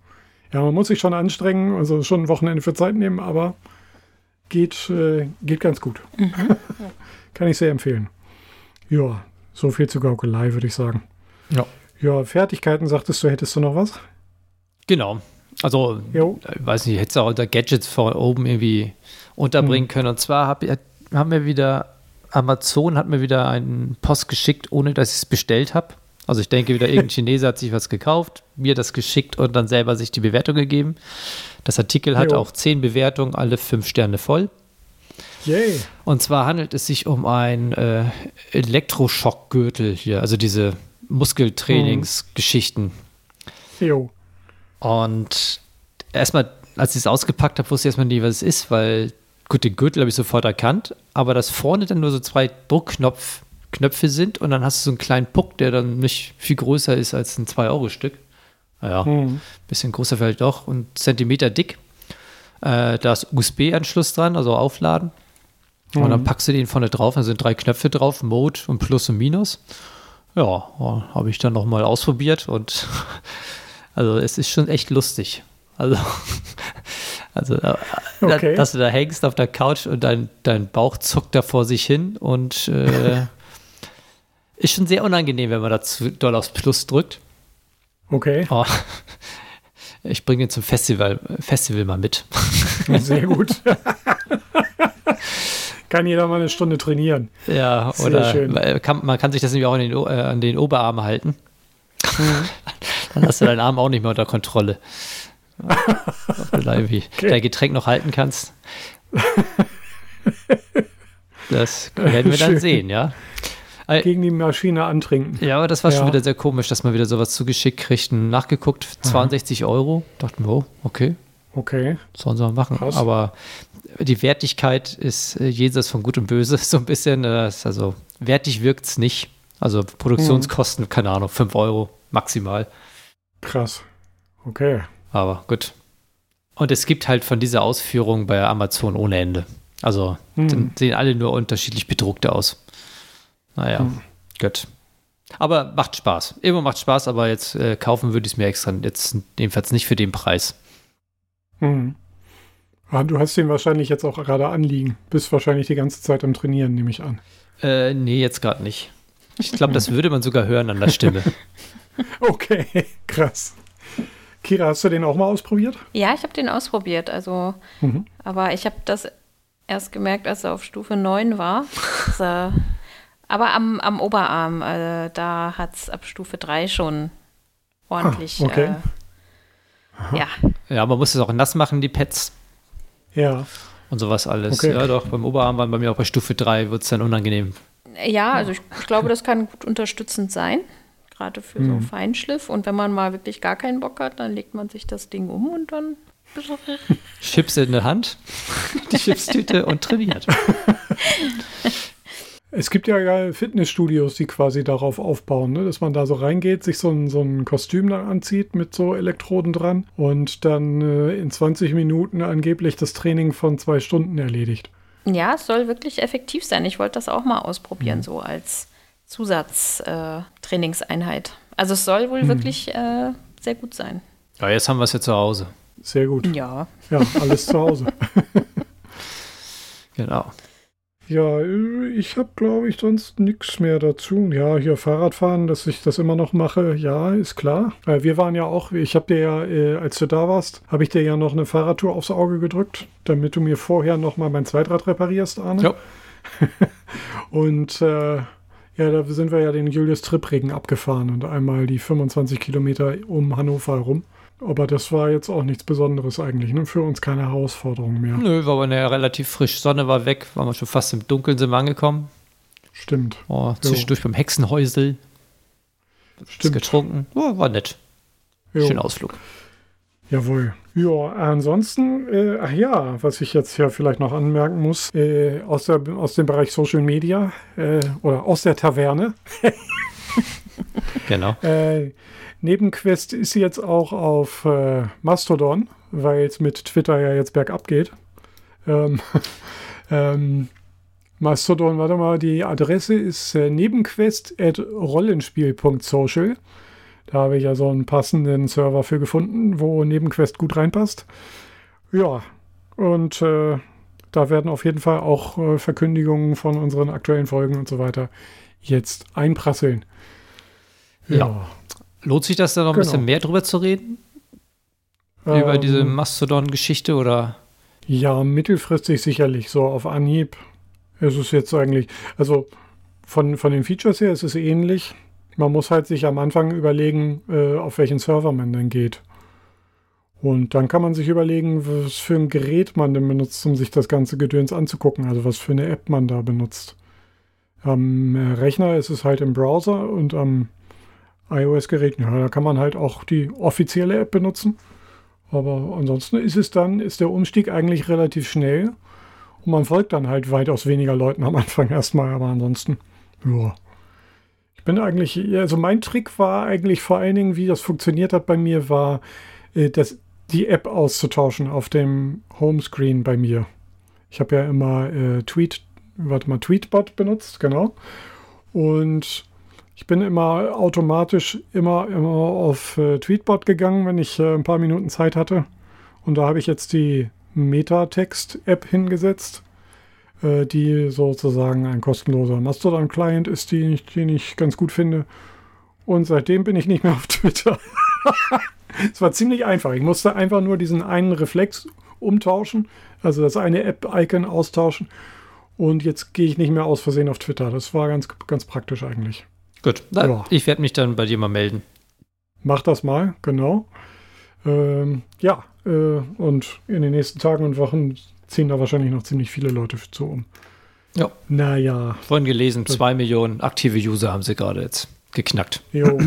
ja, man muss sich schon anstrengen, also schon ein Wochenende für Zeit nehmen, aber geht, äh, geht ganz gut. Kann ich sehr empfehlen. Ja, so viel zu Gaukelei, würde ich sagen. Ja. Ja, Fertigkeiten, sagtest du, hättest du noch was? Genau. Also, Jo. ich weiß nicht, hättest du auch da Gadgets von oben irgendwie unterbringen können. Und zwar hab, haben wir wieder, Amazon hat mir wieder einen Post geschickt, ohne dass ich es bestellt habe. Also ich denke wieder, irgendein Chinese hat sich was gekauft, mir das geschickt und dann selber sich die Bewertung gegeben. Das Artikel hat Jo. auch zehn Bewertungen, alle fünf Sterne voll. Yay. Und zwar handelt es sich um einen äh, Elektroschockgürtel hier, also diese Muskeltrainingsgeschichten. Jo. Und erstmal, als ich es ausgepackt habe, wusste ich erstmal nie, was es ist, weil gut, den Gürtel habe ich sofort erkannt, aber dass vorne dann nur so zwei Druckknöpfe sind und dann hast du so einen kleinen Puck, der dann nicht viel größer ist als ein 2-Euro-Stück. Naja, mhm. bisschen größer vielleicht doch und Zentimeter dick. Äh, da ist USB-Anschluss dran, also aufladen. Mhm. Und dann mhm. packst du den vorne drauf, da sind drei Knöpfe drauf, Mode und Plus und Minus. Ja, habe ich dann nochmal ausprobiert und also es ist schon echt lustig. Also, also äh, okay. dass du da hängst auf der Couch und dein, dein Bauch zuckt da vor sich hin und äh, ist schon sehr unangenehm, wenn man da zu doll aufs Plus drückt. Okay. Oh, ich bringe ihn zum Festival, Festival mal mit. Sehr gut. kann jeder mal eine Stunde trainieren. Ja, Sehr oder schön. Kann, man kann sich das nämlich auch an den, äh, an den Oberarm halten. Mhm. Dann hast du deinen Arm auch nicht mehr unter Kontrolle. Irgendwie okay. dein Getränk noch halten kannst. Das werden wir dann sehen, ja. Gegen die Maschine antrinken. Ja, aber das war ja. schon wieder sehr komisch, dass man wieder sowas zugeschickt kriegt. Nachgeguckt, 62 Aha. Euro. Dachten wir, oh, okay. Okay. Sollen sie mal machen. Krass. Aber die Wertigkeit ist äh, jenseits von Gut und Böse so ein bisschen. Äh, also wertig wirkt es nicht. Also Produktionskosten, hm. keine Ahnung, 5 Euro maximal. Krass. Okay. Aber gut. Und es gibt halt von dieser Ausführung bei Amazon ohne Ende. Also hm. sehen alle nur unterschiedlich bedruckte aus. Naja, hm. gut. Aber macht Spaß. Immer macht Spaß, aber jetzt äh, kaufen würde ich es mir extra jetzt jedenfalls nicht für den Preis. Hm. Ah, du hast den wahrscheinlich jetzt auch gerade anliegen. Bist wahrscheinlich die ganze Zeit am Trainieren, nehme ich an. Äh, nee, jetzt gerade nicht. Ich glaube, das würde man sogar hören an der Stimme. okay, krass. Kira, hast du den auch mal ausprobiert? Ja, ich habe den ausprobiert. Also, mhm. aber ich habe das erst gemerkt, als er auf Stufe 9 war. Er, aber am, am Oberarm, äh, da hat es ab Stufe 3 schon ordentlich. Ah, okay. Äh, ja. Ja, man muss es auch nass machen, die Pads. Ja. Und sowas alles. Okay. Ja, doch, beim Oberarm waren bei mir auch bei Stufe 3 wird es dann unangenehm. Ja, also ich, ich glaube, das kann gut unterstützend sein gerade für mhm. so Feinschliff. Und wenn man mal wirklich gar keinen Bock hat, dann legt man sich das Ding um und dann. Chips in der Hand, die Chipstüte und trainiert. Es gibt ja Fitnessstudios, die quasi darauf aufbauen, ne? dass man da so reingeht, sich so ein, so ein Kostüm dann anzieht mit so Elektroden dran und dann äh, in 20 Minuten angeblich das Training von zwei Stunden erledigt. Ja, es soll wirklich effektiv sein. Ich wollte das auch mal ausprobieren, mhm. so als Zusatztrainingseinheit. Äh, also es soll wohl hm. wirklich äh, sehr gut sein. Ja, jetzt haben wir es ja zu Hause. Sehr gut. Ja. Ja, alles zu Hause. genau. Ja, ich habe, glaube ich, sonst nichts mehr dazu. Ja, hier Fahrradfahren, dass ich das immer noch mache, ja, ist klar. Wir waren ja auch, ich habe dir ja, äh, als du da warst, habe ich dir ja noch eine Fahrradtour aufs Auge gedrückt, damit du mir vorher noch mal mein Zweitrad reparierst, Arne. Ja. Und äh, ja, da sind wir ja den Julius Trippregen abgefahren und einmal die 25 Kilometer um Hannover herum. Aber das war jetzt auch nichts Besonderes eigentlich, ne? Für uns keine Herausforderung mehr. Nö, war aber ja relativ frisch. Sonne war weg, waren wir schon fast im Dunkeln sind wir angekommen. Stimmt. Oh, zwischendurch jo. beim Hexenhäusel. Stimmt. getrunken. Oh, war nett. Schöner Ausflug. Jawohl. Ja, ansonsten, äh, ach ja, was ich jetzt hier vielleicht noch anmerken muss, äh, aus, der, aus dem Bereich Social Media äh, oder aus der Taverne. genau. Äh, Nebenquest ist jetzt auch auf äh, Mastodon, weil es mit Twitter ja jetzt bergab geht. Ähm, ähm, Mastodon, warte mal, die Adresse ist äh, nebenquest.rollenspiel.social. Da habe ich ja so einen passenden Server für gefunden, wo Nebenquest gut reinpasst. Ja, und äh, da werden auf jeden Fall auch äh, Verkündigungen von unseren aktuellen Folgen und so weiter jetzt einprasseln. Ja. ja. Lohnt sich das da noch ein genau. bisschen mehr drüber zu reden? Ähm, Über diese Mastodon-Geschichte oder? Ja, mittelfristig sicherlich. So auf Anhieb ist es jetzt eigentlich, also von, von den Features her ist es ähnlich. Man muss halt sich am Anfang überlegen, äh, auf welchen Server man denn geht. Und dann kann man sich überlegen, was für ein Gerät man denn benutzt, um sich das ganze Gedöns anzugucken. Also was für eine App man da benutzt. Am äh, Rechner ist es halt im Browser und am iOS-Gerät, ja, da kann man halt auch die offizielle App benutzen. Aber ansonsten ist es dann, ist der Umstieg eigentlich relativ schnell. Und man folgt dann halt weitaus weniger Leuten am Anfang erstmal, aber ansonsten, ja. Ich bin eigentlich, also mein Trick war eigentlich vor allen Dingen, wie das funktioniert hat bei mir, war, äh, die App auszutauschen auf dem Homescreen bei mir. Ich habe ja immer äh, Tweet, warte mal, Tweetbot benutzt, genau. Und ich bin immer automatisch immer, immer auf äh, Tweetbot gegangen, wenn ich äh, ein paar Minuten Zeit hatte. Und da habe ich jetzt die Metatext-App hingesetzt, äh, die sozusagen ein kostenloser Mastodon-Client ist, den ich, den ich ganz gut finde. Und seitdem bin ich nicht mehr auf Twitter. es war ziemlich einfach. Ich musste einfach nur diesen einen Reflex umtauschen, also das eine App-Icon austauschen. Und jetzt gehe ich nicht mehr aus Versehen auf Twitter. Das war ganz, ganz praktisch eigentlich. Gut, ja. ich werde mich dann bei dir mal melden. Mach das mal, genau. Ähm, ja, äh, und in den nächsten Tagen und Wochen ziehen da wahrscheinlich noch ziemlich viele Leute zu um. Ja. Naja. Vorhin gelesen, zwei Millionen aktive User haben sie gerade jetzt geknackt. Jo.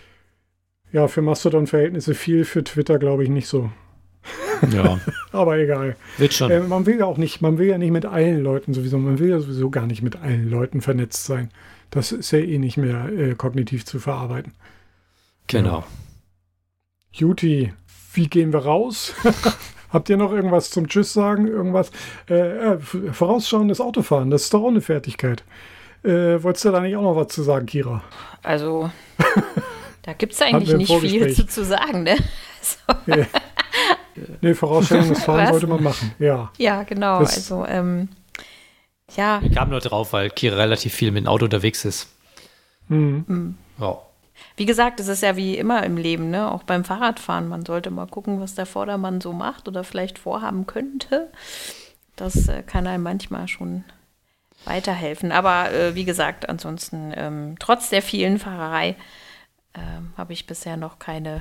ja, für Mastodon-Verhältnisse viel, für Twitter glaube ich nicht so. Ja. Aber egal. Wird schon. Äh, man will ja auch nicht, man will ja nicht mit allen Leuten sowieso, man will ja sowieso gar nicht mit allen Leuten vernetzt sein. Das ist ja eh nicht mehr äh, kognitiv zu verarbeiten. Genau. Ja. Juti, wie gehen wir raus? Habt ihr noch irgendwas zum Tschüss sagen? Irgendwas? Äh, äh, vorausschauendes Autofahren, das ist doch auch eine Fertigkeit. Äh, wolltest du da nicht auch noch was zu sagen, Kira? Also, da gibt es eigentlich nicht viel zu, zu sagen, ne? So. Nee. nee, vorausschauendes Fahren sollte man machen, ja. Ja, genau. Das, also, ähm, ja. Ich kam nur drauf, weil Kira relativ viel mit dem Auto unterwegs ist. Mhm. Mhm. Ja. Wie gesagt, es ist ja wie immer im Leben, ne? auch beim Fahrradfahren. Man sollte mal gucken, was der Vordermann so macht oder vielleicht vorhaben könnte. Das äh, kann einem manchmal schon weiterhelfen. Aber äh, wie gesagt, ansonsten, ähm, trotz der vielen Fahrerei, äh, habe ich bisher noch keine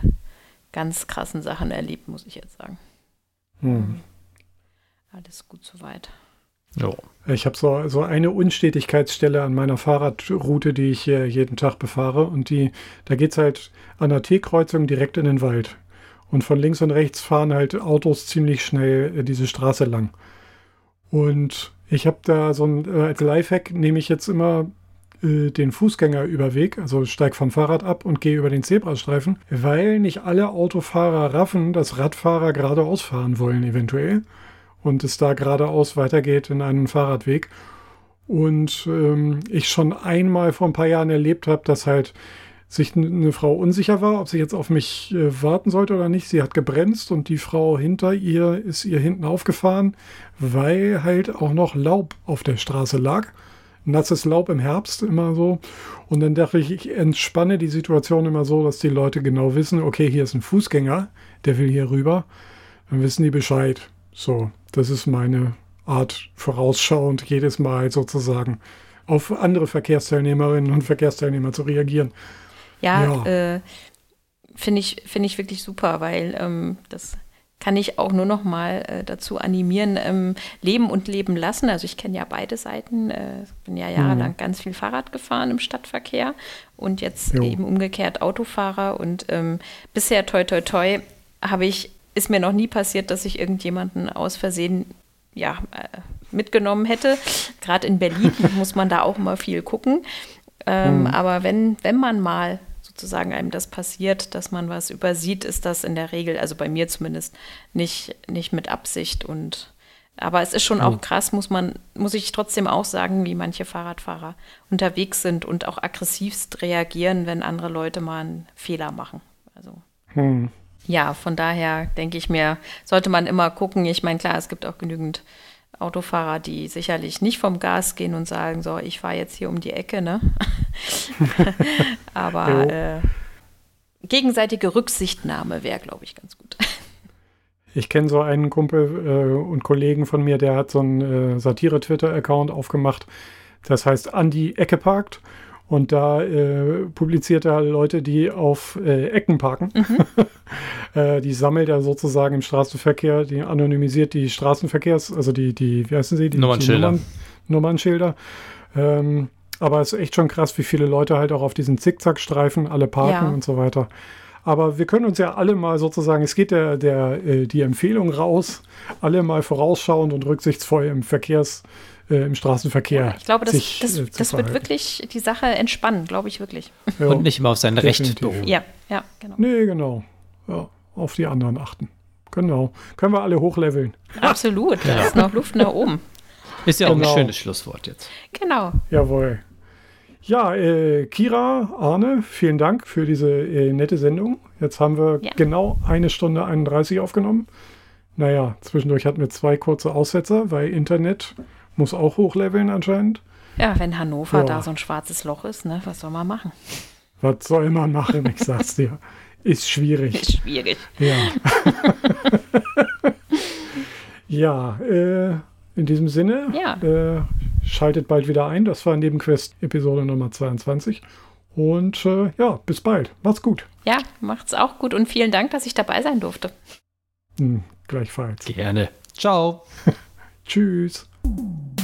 ganz krassen Sachen erlebt, muss ich jetzt sagen. Hm. Alles gut soweit. Ja. Ich habe so, so eine Unstetigkeitsstelle an meiner Fahrradroute, die ich hier jeden Tag befahre. Und die, da geht es halt an der T-Kreuzung direkt in den Wald. Und von links und rechts fahren halt Autos ziemlich schnell äh, diese Straße lang. Und ich habe da so ein, äh, als Lifehack nehme ich jetzt immer äh, den Fußgängerüberweg, also steig vom Fahrrad ab und gehe über den Zebrastreifen, weil nicht alle Autofahrer raffen, dass Radfahrer geradeaus fahren wollen eventuell und es da geradeaus weitergeht in einen Fahrradweg. Und ähm, ich schon einmal vor ein paar Jahren erlebt habe, dass halt sich eine Frau unsicher war, ob sie jetzt auf mich äh, warten sollte oder nicht. Sie hat gebremst und die Frau hinter ihr ist ihr hinten aufgefahren, weil halt auch noch Laub auf der Straße lag. Nasses Laub im Herbst immer so. Und dann dachte ich, ich entspanne die Situation immer so, dass die Leute genau wissen, okay, hier ist ein Fußgänger, der will hier rüber. Dann wissen die Bescheid. So, das ist meine Art, vorausschauend jedes Mal sozusagen auf andere Verkehrsteilnehmerinnen und Verkehrsteilnehmer zu reagieren. Ja, ja. Äh, finde ich, find ich wirklich super, weil ähm, das kann ich auch nur noch mal äh, dazu animieren, ähm, leben und leben lassen. Also ich kenne ja beide Seiten. Äh, bin ja jahrelang mhm. ganz viel Fahrrad gefahren im Stadtverkehr und jetzt jo. eben umgekehrt Autofahrer. Und ähm, bisher, toi, toi, toi, habe ich ist mir noch nie passiert, dass ich irgendjemanden aus Versehen ja, äh, mitgenommen hätte. Gerade in Berlin muss man da auch immer viel gucken. Ähm, mhm. Aber wenn, wenn man mal sozusagen einem das passiert, dass man was übersieht, ist das in der Regel, also bei mir zumindest, nicht, nicht mit Absicht. Und aber es ist schon mhm. auch krass, muss man, muss ich trotzdem auch sagen, wie manche Fahrradfahrer unterwegs sind und auch aggressivst reagieren, wenn andere Leute mal einen Fehler machen. Also. Mhm ja, von daher denke ich mir, sollte man immer gucken. Ich meine, klar, es gibt auch genügend Autofahrer, die sicherlich nicht vom Gas gehen und sagen, so, ich fahre jetzt hier um die Ecke, ne? Aber äh, gegenseitige Rücksichtnahme wäre, glaube ich, ganz gut. Ich kenne so einen Kumpel äh, und Kollegen von mir, der hat so einen äh, Satire-Twitter-Account aufgemacht. Das heißt, an die Ecke parkt. Und da äh, publiziert er Leute, die auf äh, Ecken parken. Mhm. äh, die sammelt er sozusagen im Straßenverkehr, die anonymisiert die Straßenverkehrs, also die, die wie heißen sie? Die, Nummernschilder. Die Nummern, Nummernschilder. Ähm, aber es ist echt schon krass, wie viele Leute halt auch auf diesen Zickzackstreifen alle parken ja. und so weiter. Aber wir können uns ja alle mal sozusagen, es geht der, der, äh, die Empfehlung raus, alle mal vorausschauend und rücksichtsvoll im Verkehrs, äh, im Straßenverkehr. Ich glaube, das, sich, das, äh, das wird wirklich die Sache entspannen, glaube ich wirklich. Ja. Und nicht immer auf sein Recht beruhen. Ja, ja, genau. Nee, genau. Ja, auf die anderen achten. Genau. Können wir alle hochleveln. Absolut. Da ist noch Luft nach oben. Ist ja auch Genau. ein schönes Schlusswort jetzt. Genau. Jawohl. Ja, äh, Kira, Arne, vielen Dank für diese äh, nette Sendung. Jetzt haben wir Ja. genau eine Stunde 31 aufgenommen. Naja, zwischendurch hatten wir zwei kurze Aussetzer, weil Internet muss auch hochleveln anscheinend. Ja, wenn Hannover Ja. da so ein schwarzes Loch ist, ne, was soll man machen? Was soll man machen? Ich sag's dir. Ist schwierig. Ist schwierig. Ja. ja, äh, in diesem Sinne, Ja. äh, schaltet bald wieder ein. Das war Nebenquest Episode Nummer 22. Und äh, ja, bis bald. Macht's gut. Ja, macht's auch gut und vielen Dank, dass ich dabei sein durfte. Hm, gleichfalls. Gerne. Ciao. Tschüss. Thank you.